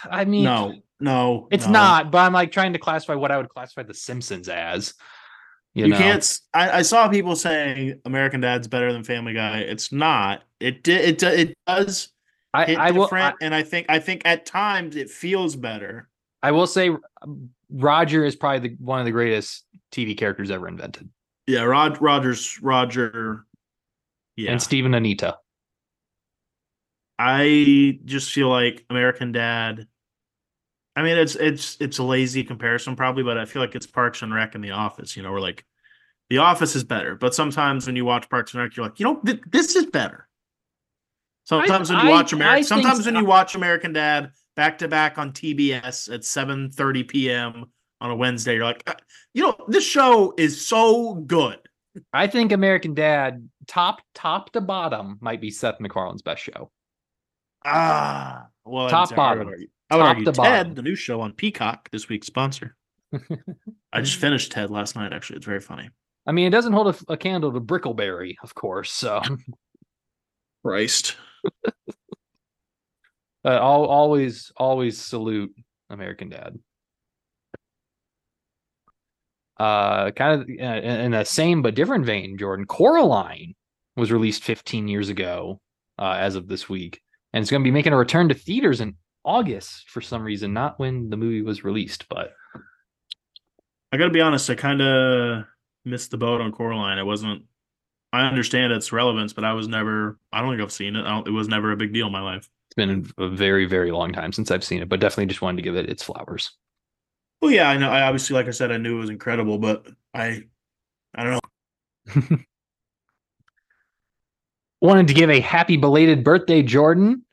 I mean, No, no, it's no. not. But I'm like trying to classify what I would classify The Simpsons as. You, You, know? can't. I saw people saying American Dad's better than Family Guy. It's not. It did. It it does I, I will. I, and I think I think at times it feels better. I will say, um, Roger is probably the, one of the greatest TV characters ever invented, Yeah, Rod Rogers Roger. Yeah, and Steve and Anita. I just feel like American Dad. I mean, it's it's it's a lazy comparison probably, but I feel like it's Parks and Rec and The Office. You know, we're like, The Office is better, but sometimes when you watch Parks and Rec, you're like, you know, th- this is better. Sometimes when you I- watch American, sometimes when so. you watch American Dad back to back on TBS at 7:30 p.m. on a Wednesday, you're like, "Uh, you know, this show is so good. I think American Dad, top top to bottom, might be Seth MacFarlane's best show. Ah, well, Top I'd- I would bottom. argue- I would argue Ted, bottom. the new show on Peacock, this week's sponsor. I just finished Ted last night. Actually, it's very funny. I mean, it doesn't hold a, a candle to Brickleberry, of course. So, Christ. uh, I'll always always salute American Dad. Uh, kind of uh, in in the same but different vein, Jordan Coraline was released 15 years ago, uh, as of this week, and it's going to be making a return to theaters in August for some reason, not when the movie was released, but I got to be honest. I kind of missed the boat on Coraline. It wasn't. I understand its relevance, but I was never. I don't think I've seen it. I don't, it was never a big deal in my life. it's been a very very long time since I've seen it. But definitely just wanted to give it its flowers. Well, yeah, I know. I obviously, like I said, I knew it was incredible, but I, I don't know. wanted to give a happy belated birthday, Jordan,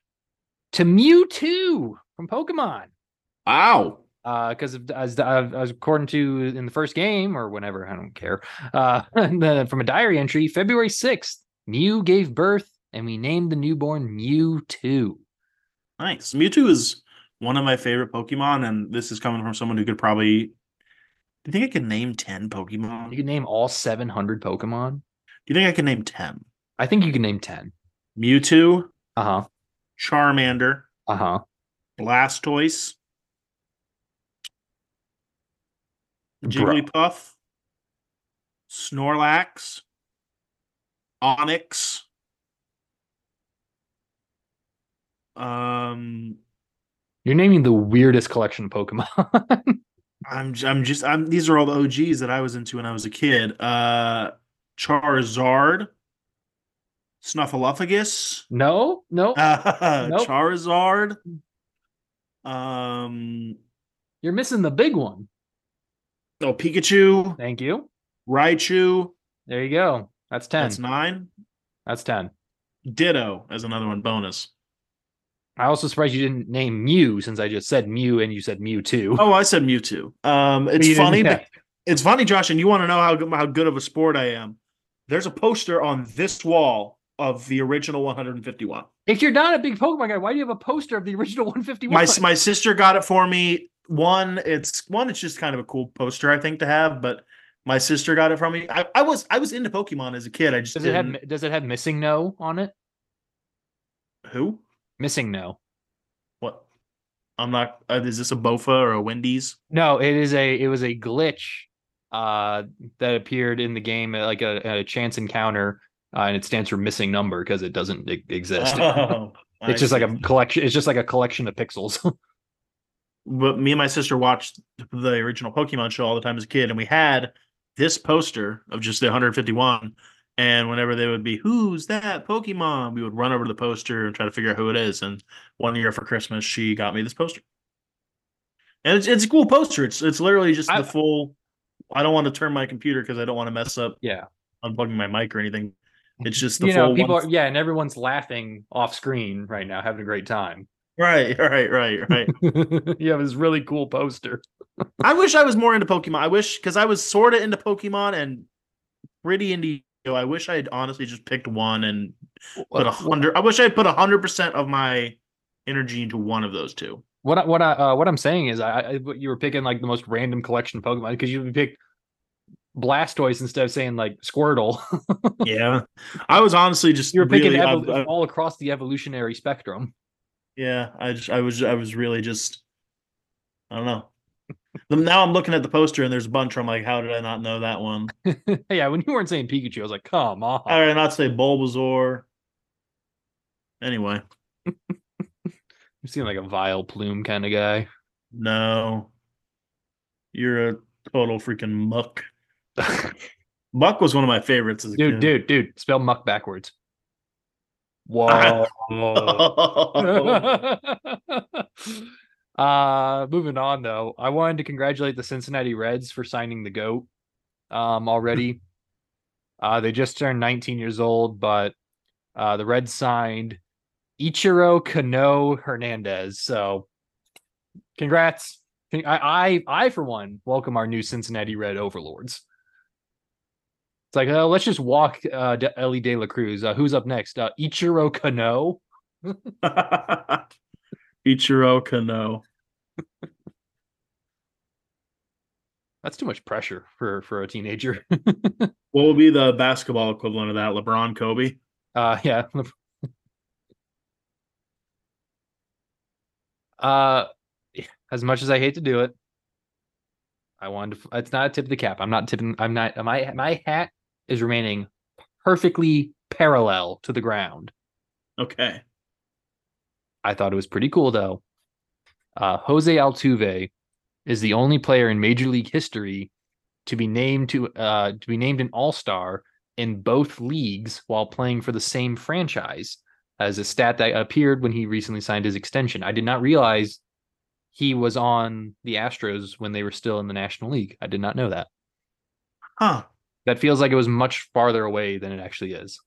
to Mewtwo from Pokemon. Wow. Uh, because as, as according to in the first game or whenever, I don't care. Uh, from a diary entry, February sixth, Mew gave birth, and we named the newborn Mewtwo. Nice. Mewtwo is one of my favorite Pokemon, and this is coming from someone who could probably. Do you think I could name ten Pokemon? You can name all seven hundred Pokemon. Do you think I could name ten? I think you can name ten. Mewtwo, Uh huh. Charmander, Uh huh. Blastoise, Bro. Jigglypuff, Snorlax, Onix, um, You're naming the weirdest collection of Pokemon. I'm I'm just I'm these are all the OGs that I was into when I was a kid. Uh Charizard, Snuffleupagus, no, no, uh, Nope. Charizard, um you're missing the big one. oh Pikachu, Thank you. Raichu, There you go. That's ten. that's nine. That's ten. Ditto as another one bonus. I also surprised you didn't name Mew since I just said Mew and you said Mew too. Oh, I said Mewtwo. Um it's funny, yeah. it's funny, Josh, and you want to know how how good of a sport I am. There's a poster on this wall of the original 151. If you're not a big Pokemon guy, why do you have a poster of the original 151? my my sister got it for me. One, it's one, it's just kind of a cool poster, I think, to have. But my sister got it from me. I, I was I was into Pokemon as a kid. I just does it have didn't- does it have missing no on it? who Missing no. what I'm not. Uh, is this a Bofa or a Wendy's? No, it is a it was a glitch uh that appeared in the game uh, like a, a chance encounter uh, and it stands for missing number because it doesn't exist. Oh, I it's just like a collection it's just like a collection of pixels. but me and my sister watched the original Pokemon show all the time as a kid, and we had this poster of just the 151. And whenever they would be, who's that Pokemon? We would run over to the poster and try to figure out who it is. And one year for Christmas, she got me this poster. And it's, it's a cool poster. It's it's literally just I- the full. I don't want to turn my computer because I don't want to mess up yeah. unplugging my mic or anything. It's just the You full know, people one- are yeah, and everyone's laughing off screen right now, having a great time. Right, right, right, right. you have this really cool poster. I wish I was more into Pokemon. I wish because I was sort of into Pokemon and pretty into. I wish I had honestly just picked one and put a hundred. I wish I had put a hundred percent of my energy into one of those two. What I, what I uh, what I'm saying is, I, I you were picking like the most random collection of Pokemon because you would pick Blastoise instead of saying like Squirtle. Yeah, I was honestly just you were picking really, I- I- all across the evolutionary spectrum. yeah, I just I was I was really just I don't know. now I'm looking at the poster and there's a bunch. I'm like, how did I not know that one? yeah, when you weren't saying Pikachu, I was like, come on. All right, not say Bulbasaur. Anyway, You seem like a Vileplume kind of guy. no, you're a total freaking Muk. Muk was one of my favorites as a dude, kid. dude, dude, spell muck backwards. Whoa. uh moving on though. I wanted to congratulate the Cincinnati Reds for signing the GOAT um already. uh they just turned 19 years old, but uh the Reds signed Ichiro Kano Hernandez. So congrats. I I I for one welcome our new Cincinnati Red overlords. It's like, uh, let's just walk uh, De- Elly De La Cruz. Uh, who's up next? Uh, Ichiro Kano. Ichiro Kano. That's too much pressure for for a teenager. What will be the basketball equivalent of that? LeBron Kobe? uh, yeah. Uh, as much as I hate to do it, I wanted to. It's not a tip of the cap. I'm not tipping. I'm not. My my hat is remaining perfectly parallel to the ground. Okay. I thought it was pretty cool though. Uh, Jose Altuve is the only player in Major League history to be named to uh, to be named an All Star in both leagues while playing for the same franchise. As a stat that appeared when he recently signed his extension. I did not realize he was on the Astros when they were still in the National League. I did not know that. Huh. That feels like it was much farther away than it actually is.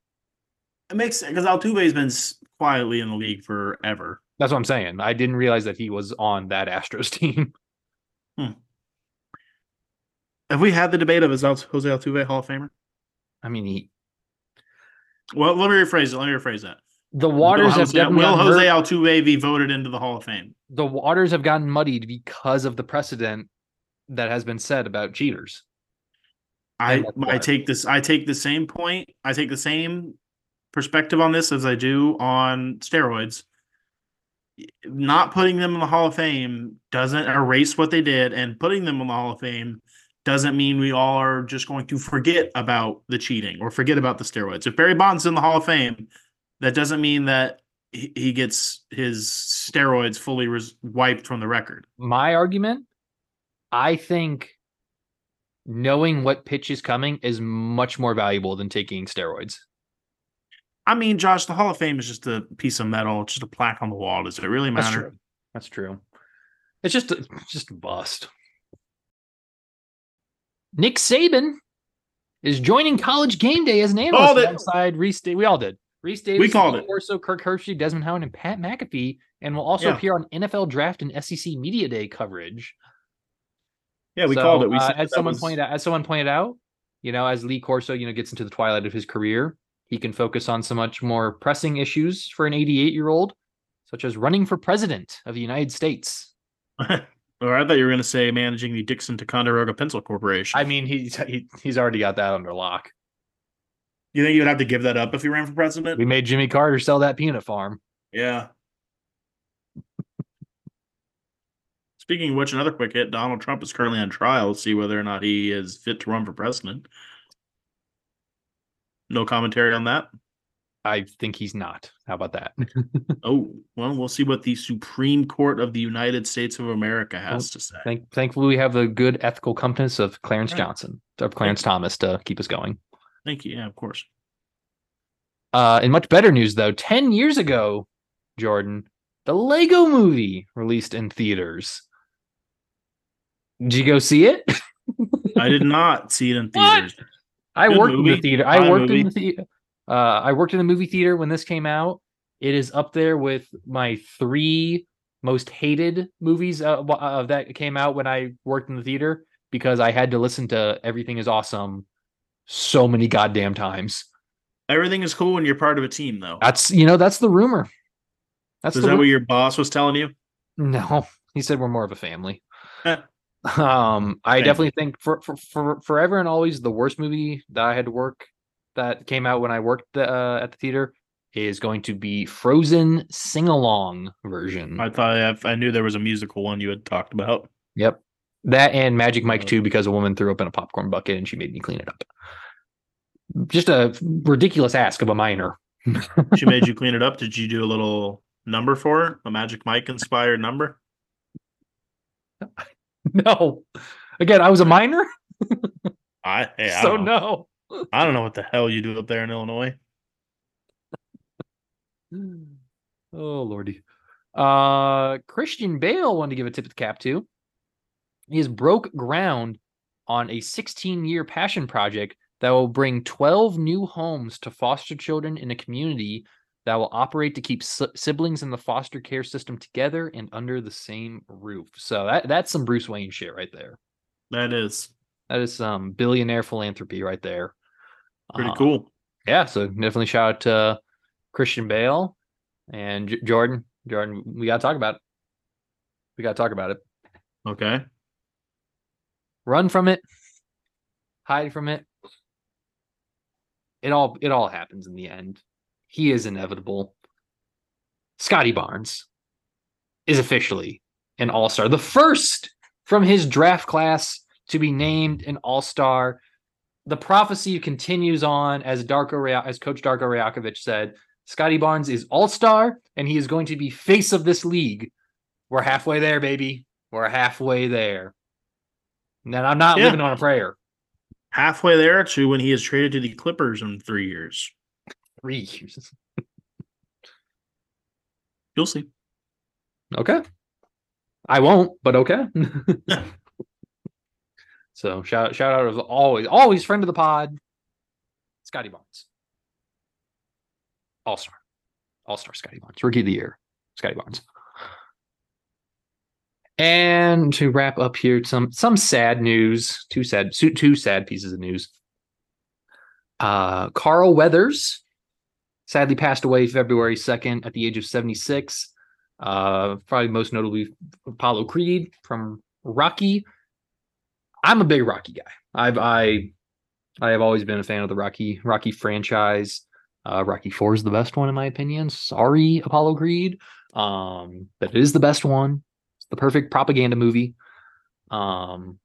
It makes sense because Altuve's been quietly in the league forever. That's what I'm saying. I didn't realize that he was on that Astros team. Hmm. Have we had the debate of is Jose Altuve Hall of Famer? I mean, he, Well, let me rephrase it. Let me rephrase that. the waters will have Jose, definitely will Jose Altuve be voted into the Hall of Fame? the waters have gotten muddied because of the precedent that has been said about cheaters. I I take this. I take the same point. I take the same perspective on this as I do on steroids. Not putting them in the Hall of Fame doesn't erase what they did, and putting them in the Hall of Fame doesn't mean we all are just going to forget about the cheating or forget about the steroids. If Barry Bonds is in the Hall of Fame, that doesn't mean that he he gets his steroids fully res- wiped from the record. My argument, I think knowing what pitch is coming is much more valuable than taking steroids. I mean, Josh, the Hall of Fame is just a piece of metal, it's just a plaque on the wall. Does it really That's matter? true. That's true. It's just a, just a bust. Nick Saban is joining College Game Day as an analyst alongside Reese. Da- we all did. Rece Davis, We called it. Corso, Kirk Herbstreit, Desmond Howard, and Pat McAfee, and will also Yeah. appear on NFL Draft and SEC Media Day coverage. Yeah, we So, called it. We uh, as someone was- pointed out, as someone pointed out, you know, as Lee Corso, you know, gets into the twilight of his career, he can focus on so much more pressing issues for an 88 year old, such as running for president of the United States. or I thought you were going to say managing the Dixon Ticonderoga Pencil Corporation. I mean, he's he, he's already got that under lock. you think you would have to give that up if you ran for president? We made Jimmy Carter sell that peanut farm. yeah. Speaking of which, another quick hit: Donald Trump is currently on trial. To see whether or not he is fit to run for president. No commentary on that. I think he's not. How about that? Oh well, we'll see what the Supreme Court of the United States of America has to say. Thank, thankfully, we have the good ethical compass of Clarence Right. Johnson, of Clarence Thomas to keep us going. Thank you. Yeah, of course. Uh, in much better news, though, 10 years ago, Jordan, the Lego movie released in theaters. Did you go see it? I did not see it in theaters. What? I Good worked in the theater. I Fine worked in the theater. Uh, I worked in the movie theater when this came out. It is up there with my three most hated movies uh, uh, that came out when I worked in the theater because I had to listen to "Everything Is Awesome" so many goddamn times. Everything is cool when you're part of a team, though. That's you know that's the rumor. That's Is that ru- what your boss was telling you? No, he said we're more of a family. Um, I definitely think for, for for forever and always the worst movie that I had to work that came out when I worked the, uh, at the theater is going to be Frozen sing along version. I thought I, I knew there was a musical one you had talked about. Yep, that and Magic Mike Uh, 2 because a woman threw up in a popcorn bucket and she made me clean it up. Just a ridiculous ask of a minor. She made you clean it up. Did you do a little number for her? A Magic Mike inspired number? no, again, I was a minor, I, hey, I so don't know. no. I don't know what the hell you do up there in Illinois. Oh lordy. Uh Christian Bale wanted to give a tip of the cap to. He has broke ground on a 16-year passion project that will bring 12 new homes to foster children in a community that will operate to keep si- siblings in the foster care system together and under the same roof. So that that's some Bruce Wayne shit right there. That is That is some billionaire philanthropy right there. pretty Uh, cool. yeah, so definitely shout out to Christian Bale and J- Jordan. Jordan, we got to talk about it. We got to talk about it. Okay. Run from it. Hide from it. It all it all happens in the end. He is inevitable. Scottie Barnes is officially an all-star. The first from his draft class to be named an all-star. The prophecy continues on as Darko as coach Darko Rajakovic said, Scottie Barnes is all-star and he is going to be face of this league. We're halfway there, baby. We're halfway there. Now I'm not Yeah. living on a prayer. Halfway there to when he is traded to the Clippers in three years. Three years. You'll see. Okay. I won't, but okay. so shout shout out of always, always friend of the pod, Scottie Barnes. All star. All star Scottie Barnes. Rookie of the year. Scottie Barnes. And to wrap up here, some some sad news. Two sad, two, two sad pieces of news. Uh Carl Weathers sadly passed away February 2nd at the age of 76. Uh, probably most notably Apollo Creed from Rocky. I'm a big Rocky guy. I've I I have always been a fan of the Rocky Rocky franchise. Uh, Rocky Four is the best one in my opinion. Sorry, Apollo Creed, um, but it is the best one. It's the perfect propaganda movie. Um,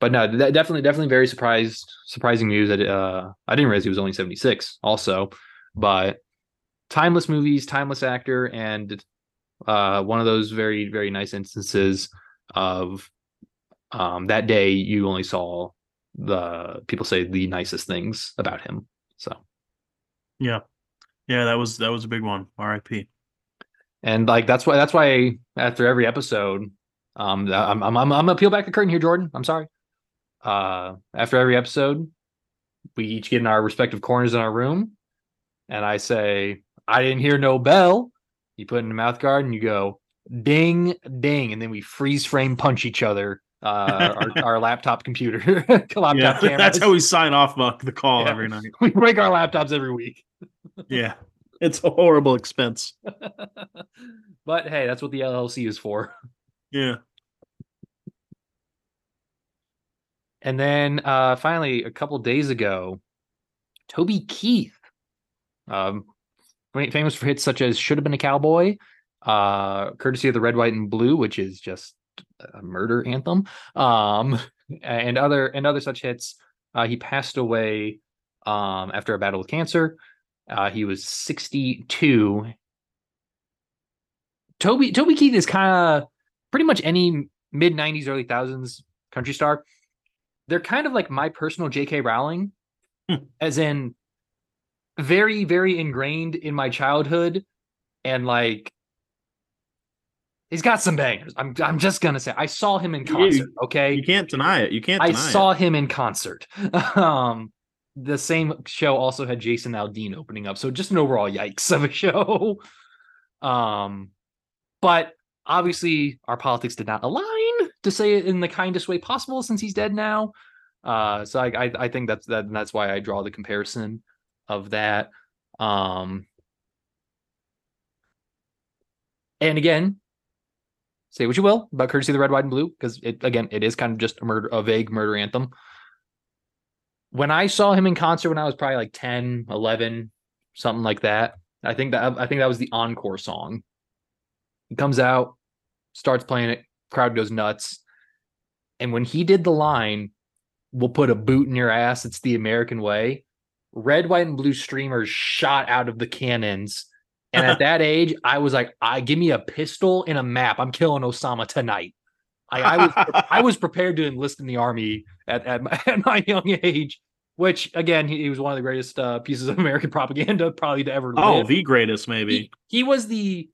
but no, definitely definitely very surprised surprising news that uh I didn't realize he was only 76 also, but timeless movies, timeless actor, and uh one of those very very nice instances of um that day you only saw the people say the nicest things about him. So Yeah. Yeah, that was that was a big one. R.I.P. and like that's why that's why after every episode um i'm i'm i'm, I'm gonna peel back the curtain here jordan i'm sorry uh after every episode we each get in our respective corners in our room and i say i didn't hear no bell you put it in the mouth guard and you go ding ding and then we freeze frame punch each other uh our, our laptop computer laptop Yeah, cameras. that's how we sign off the call Yeah. every night. we break our laptops every week Yeah. It's a horrible expense. but hey that's what the llc is for Yeah. And then uh finally, a couple days ago, Toby Keith, um, famous for hits such as "Should Have Been a Cowboy," uh, courtesy of the Red, White, and Blue, which is just a murder anthem, um, and other and other such hits. Uh, he passed away um, after a battle with cancer. Uh, he was 62. Toby Toby Keith is kind of pretty much any mid 90s, early thousands country star. They're kind of like my personal J.K. Rowling, Hmm. as in very, very ingrained in my childhood, and like he's got some bangers. I'm I'm just gonna say I saw him in concert. Okay, You can't deny it. You can't I saw it. him in concert. um, the same show also had Jason Aldean opening up, so just an overall yikes of a show. Um, but obviously our politics did not align to say it in the kindest way possible since he's dead now. Uh, so I I, I think that's that that's why I draw the comparison of that. Um, and again, say what you will about courtesy of the red, white, and blue, because it again it is kind of just a murder, a vague murder anthem. When I saw him in concert when I was probably like 10, 11, something like that, I think that I think that was the encore song. He comes out, starts playing it, crowd goes nuts. And when he did the line, we'll put a boot in your ass, it's the American way. Red, white, and blue streamers shot out of the cannons. And at that age, I was like, I give me a pistol and a map. I'm killing Osama tonight. I, I was I was prepared to enlist in the army at at my, at my young age, which again, he, he was one of the greatest uh, pieces of American propaganda probably to ever Oh, live. the greatest, maybe. He, he was the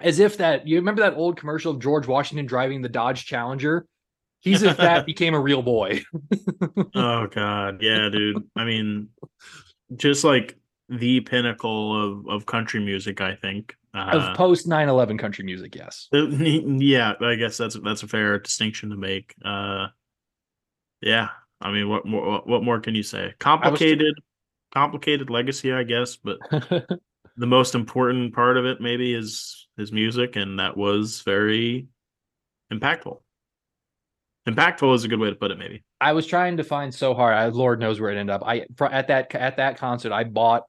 as if that you remember that old commercial of George Washington driving the Dodge Challenger. He's if that became a real boy. oh God, yeah, dude. I mean, just like the pinnacle of of country music, I think. Uh, of post 9-11 country music, yes. Yeah, I guess that's that's a fair distinction to make. Uh, yeah, I mean, what more? What, what more can you say? Complicated, complicated legacy, I guess. But the most important part of it, maybe, is his music, and that was very impactful. Impactful is a good way to put it, maybe. I was trying to find so hard. I Lord knows where it ended up. I at that at that concert, I bought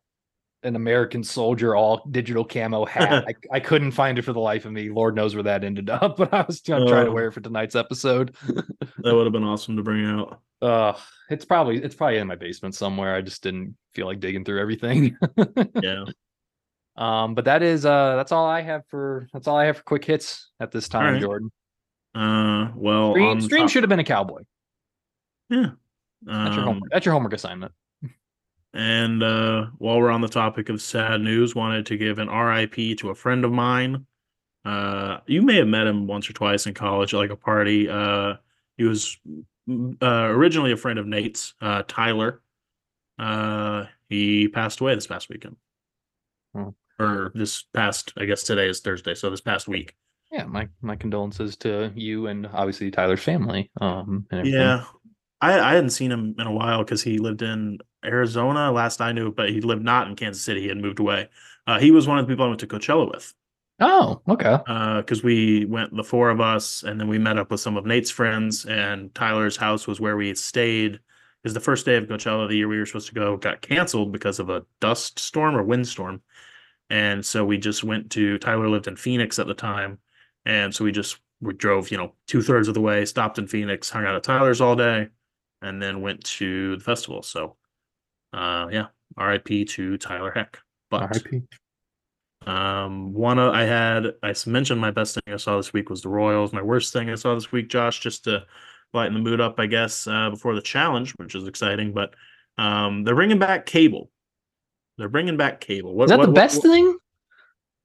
an American soldier all digital camo hat. I, I couldn't find it for the life of me. Lord knows where that ended up, but I was gonna try to Oh. wear it for tonight's episode. That would have been awesome to bring out. Uh it's probably it's probably in my basement somewhere. I just didn't feel like digging through everything. Yeah. um, but that is uh that's all I have for that's all I have for quick hits at this time, right. Jordan. Uh, well, Stream, on stream top- should have been a cowboy. Yeah. That's your Um, homework. That's your homework assignment. And uh, while we're on the topic of sad news, wanted to give an RIP to a friend of mine. Uh, you may have met him once or twice in college at like a party. Uh, he was uh, originally a friend of Nate's, uh, Tyler. Uh, he passed away this past weekend, Hmm. or this past. I guess today is Thursday, so this past week. Yeah, my my condolences to you and obviously Tyler's family. Um, and. Yeah, I I hadn't seen him in a while because he lived in Arizona last I knew, but he lived not in Kansas City. He had moved away. Uh, he was one of the people I went to Coachella with. Oh, okay. because we went the four of us and then we met up with some of Nate's friends and Tyler's house was where we stayed because the first day of Coachella the year we were supposed to go got canceled because of a dust storm or windstorm and so we just went to Tyler lived in Phoenix at the time and so we just we drove you know two thirds of the way stopped in Phoenix hung out at Tyler's all day and then went to the festival so uh yeah RIP to Tyler Heck but R.I.P. um, one of, I had I mentioned my best thing I saw this week was the Royals. My worst thing I saw this week, Josh, just to lighten the mood up, I guess, uh, before the challenge, which is exciting. But um, they're bringing back cable. They're bringing back cable. What, Is that what- the what- best what- thing?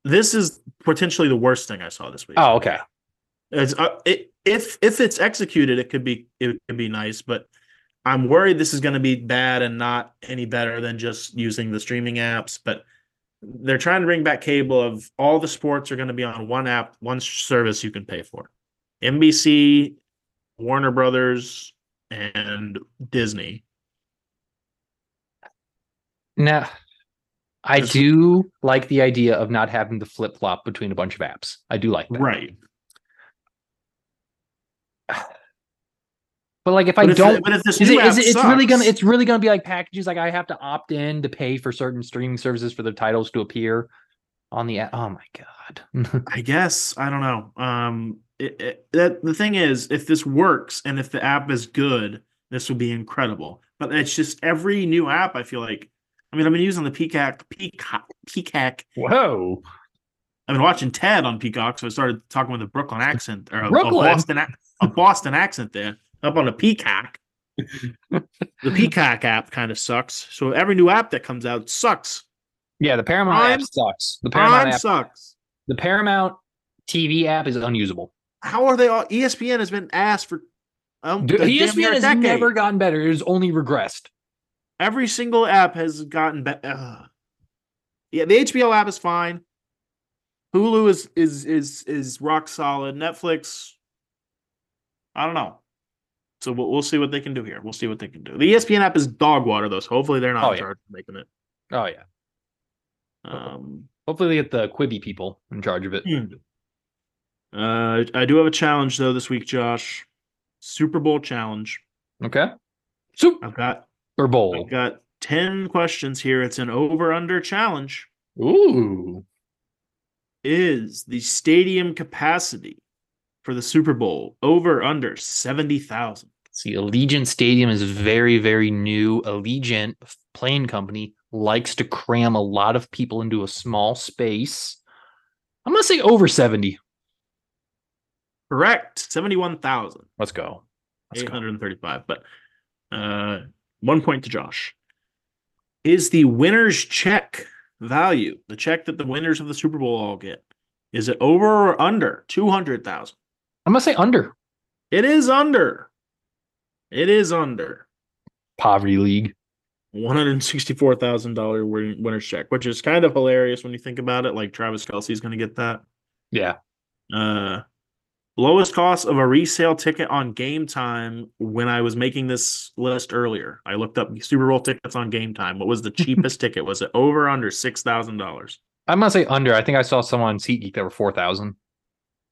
This is potentially the worst thing I saw this week. Oh, okay. It's, uh, it, if if it's executed, it could be it could be nice, but I'm worried this is going to be bad and not any better than just using the streaming apps. But they're trying to bring back cable of all the sports are going to be on one app, one service you can pay for. NBC, Warner Brothers, and Disney. Now, I do like the idea of not having to flip flop between a bunch of apps. I do like that. Right. But like, if I if, don't, but if this is it, is it it's really gonna it's really gonna be like packages like I have to opt in to pay for certain streaming services for the titles to appear. on the app. Oh my god. I guess I don't know. Um, it, it, that the thing is, if this works and if the app is good, this would be incredible. But it's just every new app. I feel like, I mean, I've been using the Peacock, Peacock, Peacock. Whoa. I've been watching Ted on Peacock, so I started talking with a Brooklyn accent or a, a Boston, a Boston accent there up on the Peacock. the Peacock app kind of sucks. So every new app that comes out sucks. Yeah, the Paramount Prime- app sucks. The Paramount Prime app, sucks. the Paramount TV app is unusable. How are they all? ESPN has been asked for. Um, Dude, a ESPN a has decade. never gotten better. It has only regressed. Every single app has gotten better. Yeah, the HBO app is fine. Hulu is is is is rock solid. Netflix, I don't know. So we'll, we'll see what they can do here. We'll see what they can do. The ESPN app is dog water though, so hopefully they're not Oh, in yeah. charge of making it. Oh yeah. Um, Hopefully they get the Quibi people in charge of it. uh, I do have a challenge though this week, Josh. Super Bowl challenge. Okay. Super I've got Bowl. I've got ten questions here. It's an over under challenge. Ooh. is the stadium capacity for the Super Bowl over under 70,000. See, Allegiant Stadium is very, very new. Allegiant plane company likes to cram a lot of people into a small space. I'm gonna say over 70. Correct. 71,835. Let's go. Let's go. But uh one point to Josh. Is the winner's check value, the check that the winners of the Super Bowl all get, is it over or under 200,000? I'm gonna say under It is under. It is under. poverty league. $164,000 winner's check, which is kind of hilarious when you think about it. Like Travis Kelce's going to get that. Yeah. Uh, lowest cost of a resale ticket on game time when I was making this list earlier. I looked up Super Bowl tickets on game time. What was the cheapest ticket? Was it over or under $6,000? I'm gonna say under. I think I saw someone on SeatGeek that were four thousand.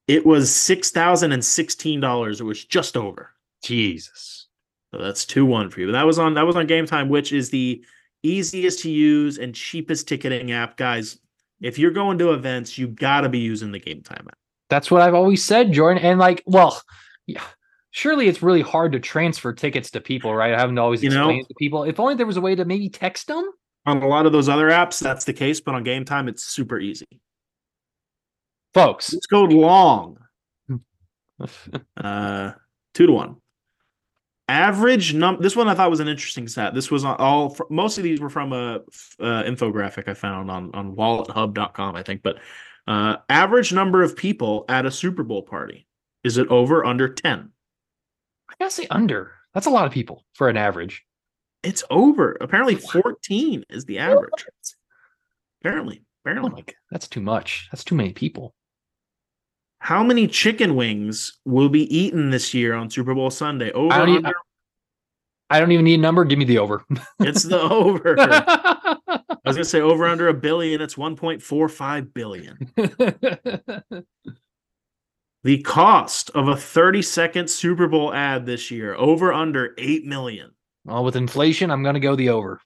It was $6,016. It was just over. Jesus. So that's 2-1 for you. but That was on that was on game time, which is the easiest to use and cheapest ticketing app. Guys, if you're going to events, you gotta be using the game time app. That's what I've always said, Jordan. And like, well, yeah, surely it's really hard to transfer tickets to people, right? I haven't always You know- explained it to people. If only there was a way to maybe text them. On a lot of those other apps, that's the case, but on game time, it's super easy. Folks. Let's go long. Uh, two to one. Average num. This one I thought was an interesting stat. This was on all. fr- Most of these were from a uh, infographic I found on on WalletHub.com, I think. But uh, average number of people at a Super Bowl party is it over under ten? I gotta say under. That's a lot of people for an average. It's over. Apparently, fourteen is the average. Apparently, Oh apparently. my god, that's too much. That's too many people. How many chicken wings will be eaten this year on Super Bowl Sunday? Over I don't, e- under? I don't even need a number. Give me the over. It's the over. I was gonna say over under a billion. It's one point four five billion. The cost of a thirty second Super Bowl ad this year over under eight million. well, with inflation, I'm gonna go the over.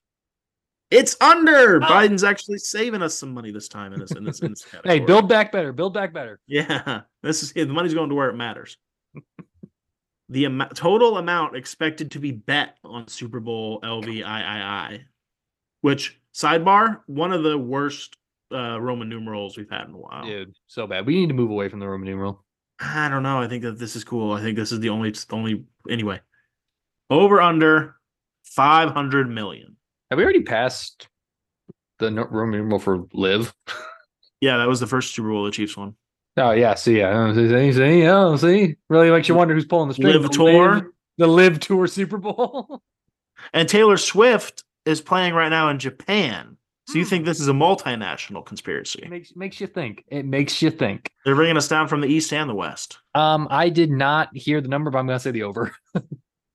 It's under. Oh. Biden's actually saving us some money this time in this in this, in this Hey, build back better. Build back better. Yeah, this is the money's going to where it matters. the amount, total amount expected to be bet on Super Bowl LVIII, which sidebar one of the worst uh, Roman numerals we've had in a while. Dude, so bad. We need to move away from the Roman numeral. I don't know. I think that this is cool. I think this is the only it's the only anyway. Over under five hundred million. Have we already passed the Roman numeral for live? Yeah, that was the first Super Bowl the Chiefs won. Oh yeah, see, yeah, see, see, see, oh, see, really makes you wonder who's pulling the strings. Live The tour. Live- the Live Tour Super Bowl. And Taylor Swift is playing right now in Japan. So you Hmm. think this is a multinational conspiracy? makes makes you think. It makes you think. They're bringing us down from the east and the west. Um, I did not hear the number, but I'm gonna say the over.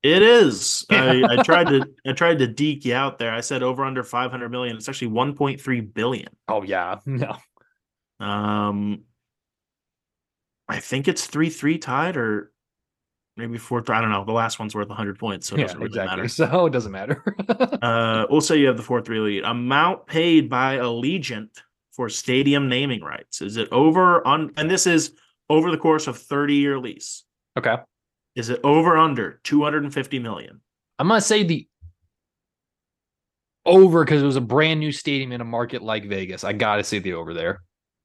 It is. I, I tried to I tried to deke you out there. I said over under 500 million. It's actually 1.3 billion. Oh yeah, no. Um I think it's 3-3 tied or maybe fourth. I don't know. The last one's worth 100 points, so it Yeah, doesn't really exactly. matter. So it doesn't matter. Uh we'll say you have the 4-3 lead. Amount paid by Allegiant for stadium naming rights? Is it over on and this is over the course of 30 year lease? Okay. Is it over under 250 million? I'm gonna say the over because it was a brand new stadium in a market like Vegas. I gotta say the over there.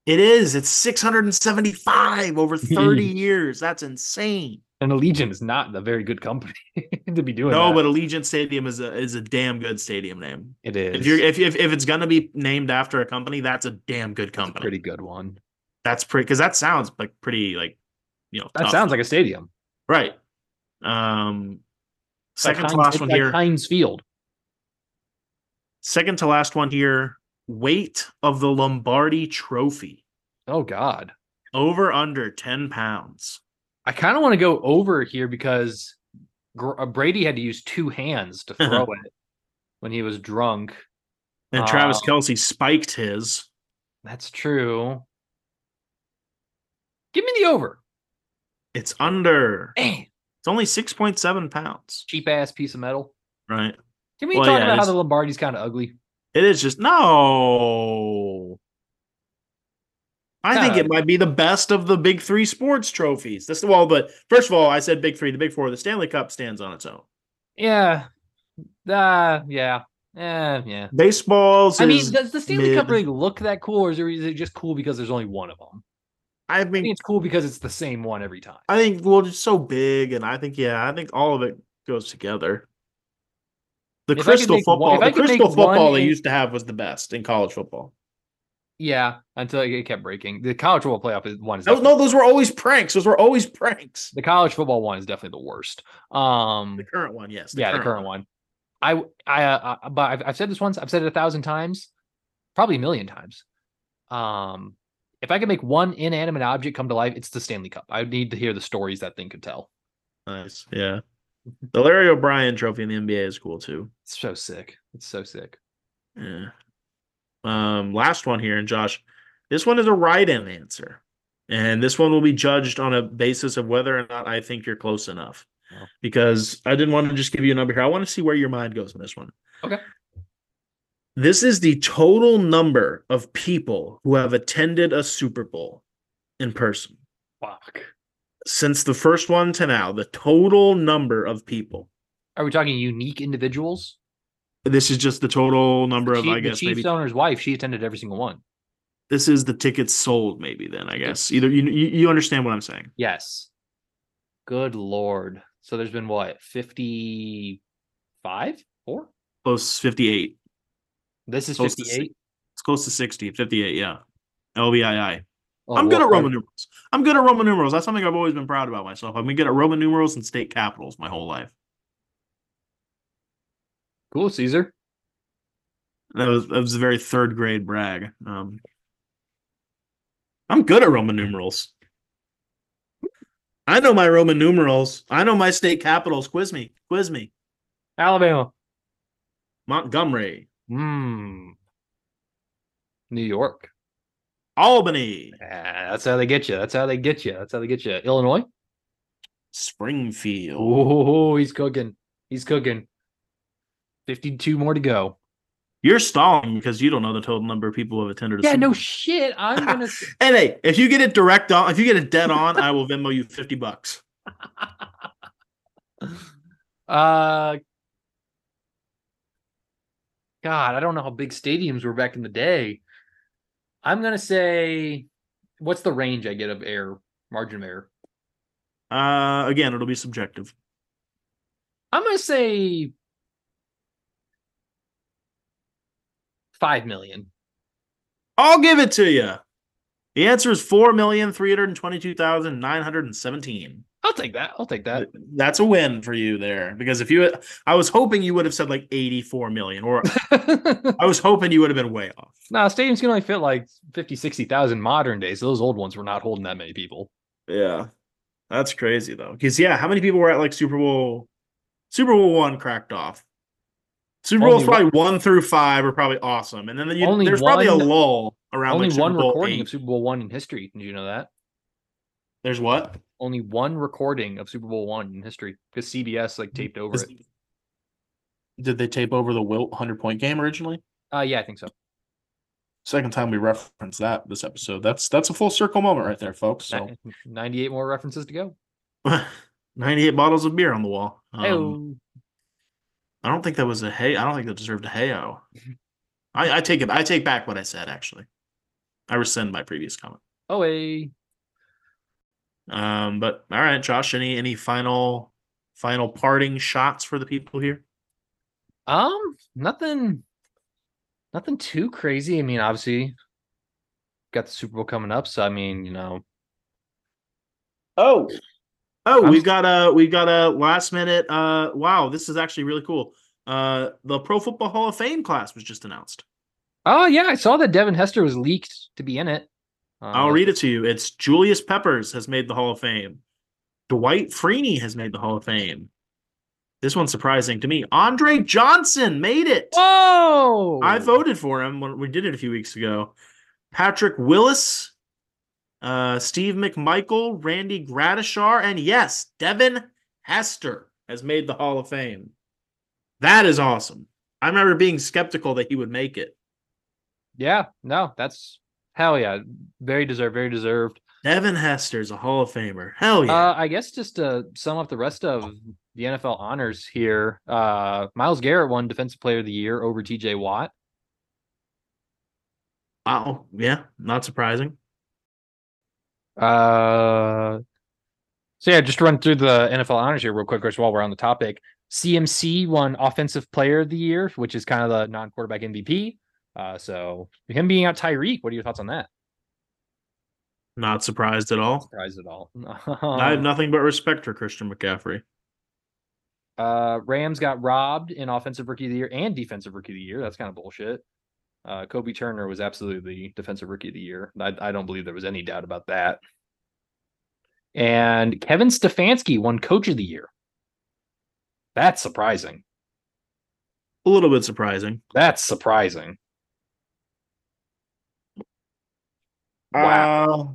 It is. It's 675 over 30 years. That's insane. And Allegiant is not a very good company to be doing. No, that. but Allegiant Stadium is a is a damn good stadium name. it is. If you're if if, if it's gonna be named after a company, that's a damn good company. pretty good one. That's pretty because that sounds like pretty like you know That tough. sounds like a stadium. right. Um, It's like second to Heinz- last one like here. Heinz Field. Second to last one here. Weight of the Lombardi Trophy Oh God. over under ten pounds. I kind of want to go over here because Gr- uh, Brady had to use two hands to throw it when he was drunk. And Travis Uh, Kelce spiked his. That's true. Give me the over. It's under. It's only six point seven pounds. cheap ass piece of metal. Right. Can we Well, talk yeah, about how the Lombardi's kind of ugly? It is just no. I think it might be the best of the big three sports trophies. That's the well, but first of all, I said big three. The big four, the Stanley Cup stands on its own. Yeah. Uh, yeah. Yeah, yeah. Baseball's. I mean, does the Stanley Cup mid. really look that cool, or is, it just cool because there's only one of them? I I mean, think it's cool because it's the same one every time. I think well, it's so big, and I think yeah, I think all of it goes together. The If crystal make one- football, the crystal football they used to have was the best in college football. Yeah, until it kept breaking. The college football playoff is one is No, no, those were always pranks. Those were always pranks. the college football one is definitely the worst. Um, The current one, yes. yeah, the current one. I, I, uh, uh, but I've, I've said this once. I've said it a thousand times, probably a million times. Um, if I could make one inanimate object come to life, it's the Stanley Cup. I need to hear the stories that thing could tell. Nice. Yeah. The Larry O'Brien trophy in the NBA is cool too. It's so sick. It's so sick. Yeah. Um, last one here, and Josh, this one is a write-in answer. And this one will be judged on a basis of whether or not I think you're close enough. Because I didn't want to just give you a number here. I want to see where your mind goes on this one. Okay. This is the total number of people who have attended a Super Bowl in person. Fuck. Since the first one to now, the total number of people. Are we talking unique individuals? This is just the total number of, Chief- I the guess, Chiefs maybe owner's wife, she attended every single one. this is the tickets sold. Maybe then, I guess either you you, understand what I'm saying. Yes. Good lord. So there's been what, 55? Four? Close 58. This is 58. It's close to 60. 58. Yeah. LBII. Oh, I'm good well, at Roman numerals. I'm good at Roman numerals. That's something I've always been proud about myself. I've been good at Roman numerals and state capitals my whole life. Cool, Caesar. That was that was a very third grade brag. Um, I'm good at Roman numerals. I know my Roman numerals. I know my state capitals. Quiz me. Quiz me. Alabama. Montgomery, Hmm. New York. Albany, Ah, that's how they get you. That's how they get you. That's how they get you. Illinois. Springfield. Oh, he's cooking. He's cooking. 52 more to go. You're stalling because you don't know the total number of people who have attended a Yeah, Super no shit. I'm gonna. s- And hey, if you get it direct on, if you get it dead on, I will Venmo you 50 bucks. uh, God, I don't know how big stadiums were back in the day. I'm gonna say, what's the range I get of error, margin of error? Uh, again, it'll be subjective. I'm gonna say five million. I'll give it to you. The answer is 4,322,917. I'll take that. I'll take that. That's a win for you there because if you, I was hoping you would have said like 84 million, or I was hoping you would have been way off. nah, stadiums can only fit like 50, 60,000 modern days. Those old ones were not holding that many people. Yeah, that's crazy though. Because yeah, how many people were at like Super Bowl? Super Bowl one cracked off. Super Bowls Only probably one through five are probably awesome, and then you, Only there's probably a lull around Only like one Bowl recording eight. of Super Bowl one in history. Did you know that? There's what? Only one recording of Super Bowl one in history because CBS like taped over Is- it. Did they tape over the Wilt hundred point game originally? Uh, yeah, I think so. Second time we reference that this episode. That's that's a full circle moment right there, folks. So 98 more references to go. 98 bottles of beer on the wall. Um. I don't think that was a hey. I don't think that deserved a heyo. I, I take it. I take back what I said. Actually, I rescind my previous comment. Oh, hey. Um, but all right, Josh. Any any final final parting shots for the people here? Um, nothing, nothing too crazy. I mean, obviously, got the Super Bowl coming up, so I mean, you know, Oh, oh, I'm we've got a we've got a last minute. Uh, wow, this is actually really cool. Uh, the Pro Football Hall of Fame class was just announced. oh yeah, I saw that Devin Hester was leaked to be in it. I'll Uh, read it to you. It's Julius Peppers has made the Hall of Fame. Dwight Freeney has made the Hall of Fame. This one's surprising to me. Andre Johnson made it. Whoa! I voted for him when we did it a few weeks ago. Patrick Willis, uh, Steve McMichael, Randy Gradishar, and yes, Devin Hester has made the Hall of Fame. That is awesome. I remember being skeptical that he would make it. Yeah, no, that's hell yeah, very deserved, very deserved. Devin Hester is a Hall of Famer. Hell yeah. Uh, I guess just to sum up the rest of the NFL honors here, uh, Myles Garrett won Defensive Player of the Year over T.J. Watt. wow. Yeah, not surprising. Uh, so yeah, just to run through the NFL honors here real quick, Chris, while we're on the topic. CMC won Offensive Player of the Year, which is kind of the non-quarterback MVP. Uh, so him being out Tyreek, what are your thoughts on that? Not surprised at all. Surprised at all? I have nothing but respect for Christian McCaffrey. Uh, Rams got robbed in Offensive Rookie of the Year and Defensive Rookie of the Year. That's kind of bullshit. Uh, Kobie Turner was absolutely the Defensive Rookie of the Year. I, I don't believe there was any doubt about that. And Kevin Stefanski won Coach of the Year. That's surprising. A little bit surprising. That's surprising. Wow. Uh,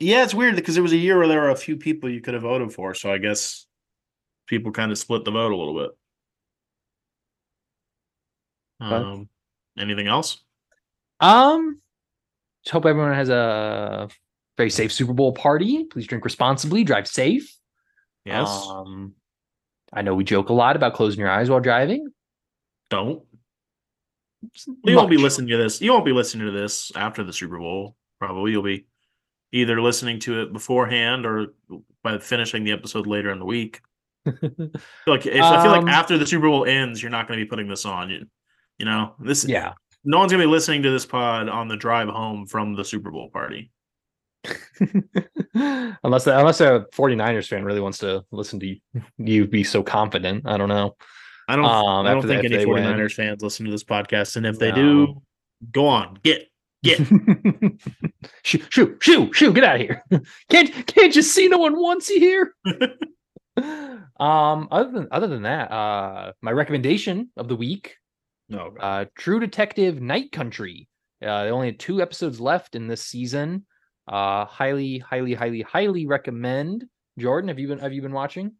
yeah, it's weird because it was a year where there were a few people you could have voted for, so I guess people kind of split the vote a little bit. Um, anything else? Um, just hope everyone has a very safe Super Bowl party. Please drink responsibly, drive safe. Yes. Um, I know we joke a lot about closing your eyes while driving. Don't. You won't be listening to this. You won't be listening to this after the Super Bowl. Probably you'll be either listening to it beforehand or by finishing the episode later in the week. I feel like if, I feel Um, like after the Super Bowl ends, you're not going to be putting this on. You, you know, this yeah. no one's to be listening to this pod on the drive home from the Super Bowl party. unless the, unless a 49ers fan really wants to listen to you, you be so confident. I don't know. I don't. Um, I don't think that, any if they win. 49ers fans listen to this podcast, and if they No. do, go on, get get. shoo, shoo, shoo, shoo, get out of here. Can't can't you see no one wants you here? um other than other than that, uh my recommendation of the week, no, uh True Detective Night Country. Uh they only had two episodes left in this season. Uh highly, highly, highly, highly recommend. Jordan, have you been have you been watching?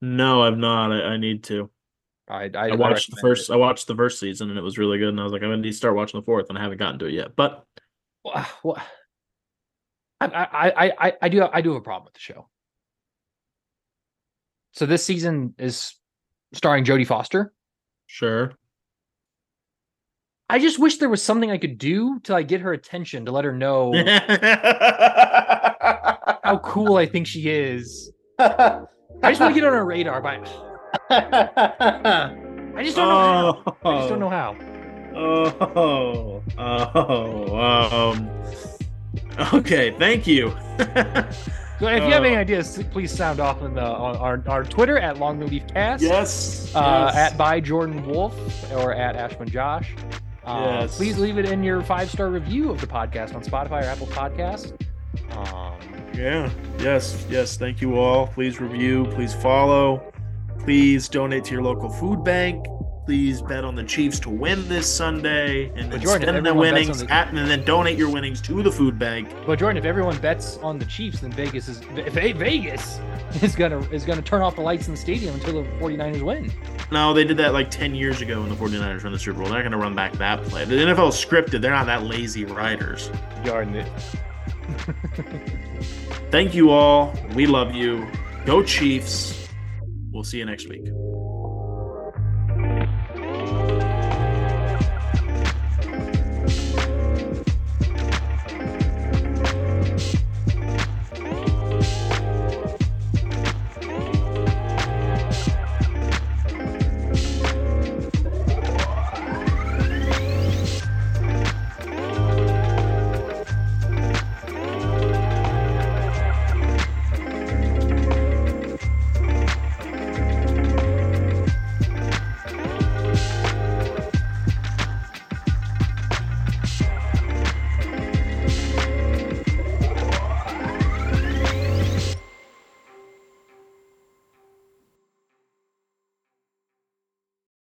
no, I've not. I, I need to. I I, I, watched the first. it. I watched the first season, and it was really good. And I was like, I'm need to start watching the fourth, and I haven't gotten to it yet. But Wha- wha- I, I, I, I, I do I do have a problem with the show. So this season is starring Jodie Foster. sure. I just wish there was something I could do to like get her attention to let her know how cool I think she is. I just want to get on her radar, but I just don't know how. I just don't know how. Oh, oh, um. Okay, thank you. So if you have any Uh, ideas, please sound off on the on our, our Twitter at Long Cast. yes. uh, yes. at by Jordan Wolf or at Ashman Josh. Uh, Yes. Please leave it in your five star review of the podcast on Spotify or Apple Podcast. Um, Yeah. Yes. Yes. Thank you all. Please review. Please follow. Please donate to your local food bank. Please bet on the Chiefs to win this Sunday and then Jordan, spend the everyone bets on winnings the- at, and then donate your winnings to the food bank. But Jordan, if everyone bets on the Chiefs, then Vegas is Vegas is gonna is gonna turn off the lights in the stadium until the 49ers win. No, they did that like 10 years ago when the 49ers won the Super Bowl. They're not going to run back that play. The NFL is scripted. They're not that lazy writers. Jordan, it- Thank you all. We love you. Go Chiefs. We'll see you next week.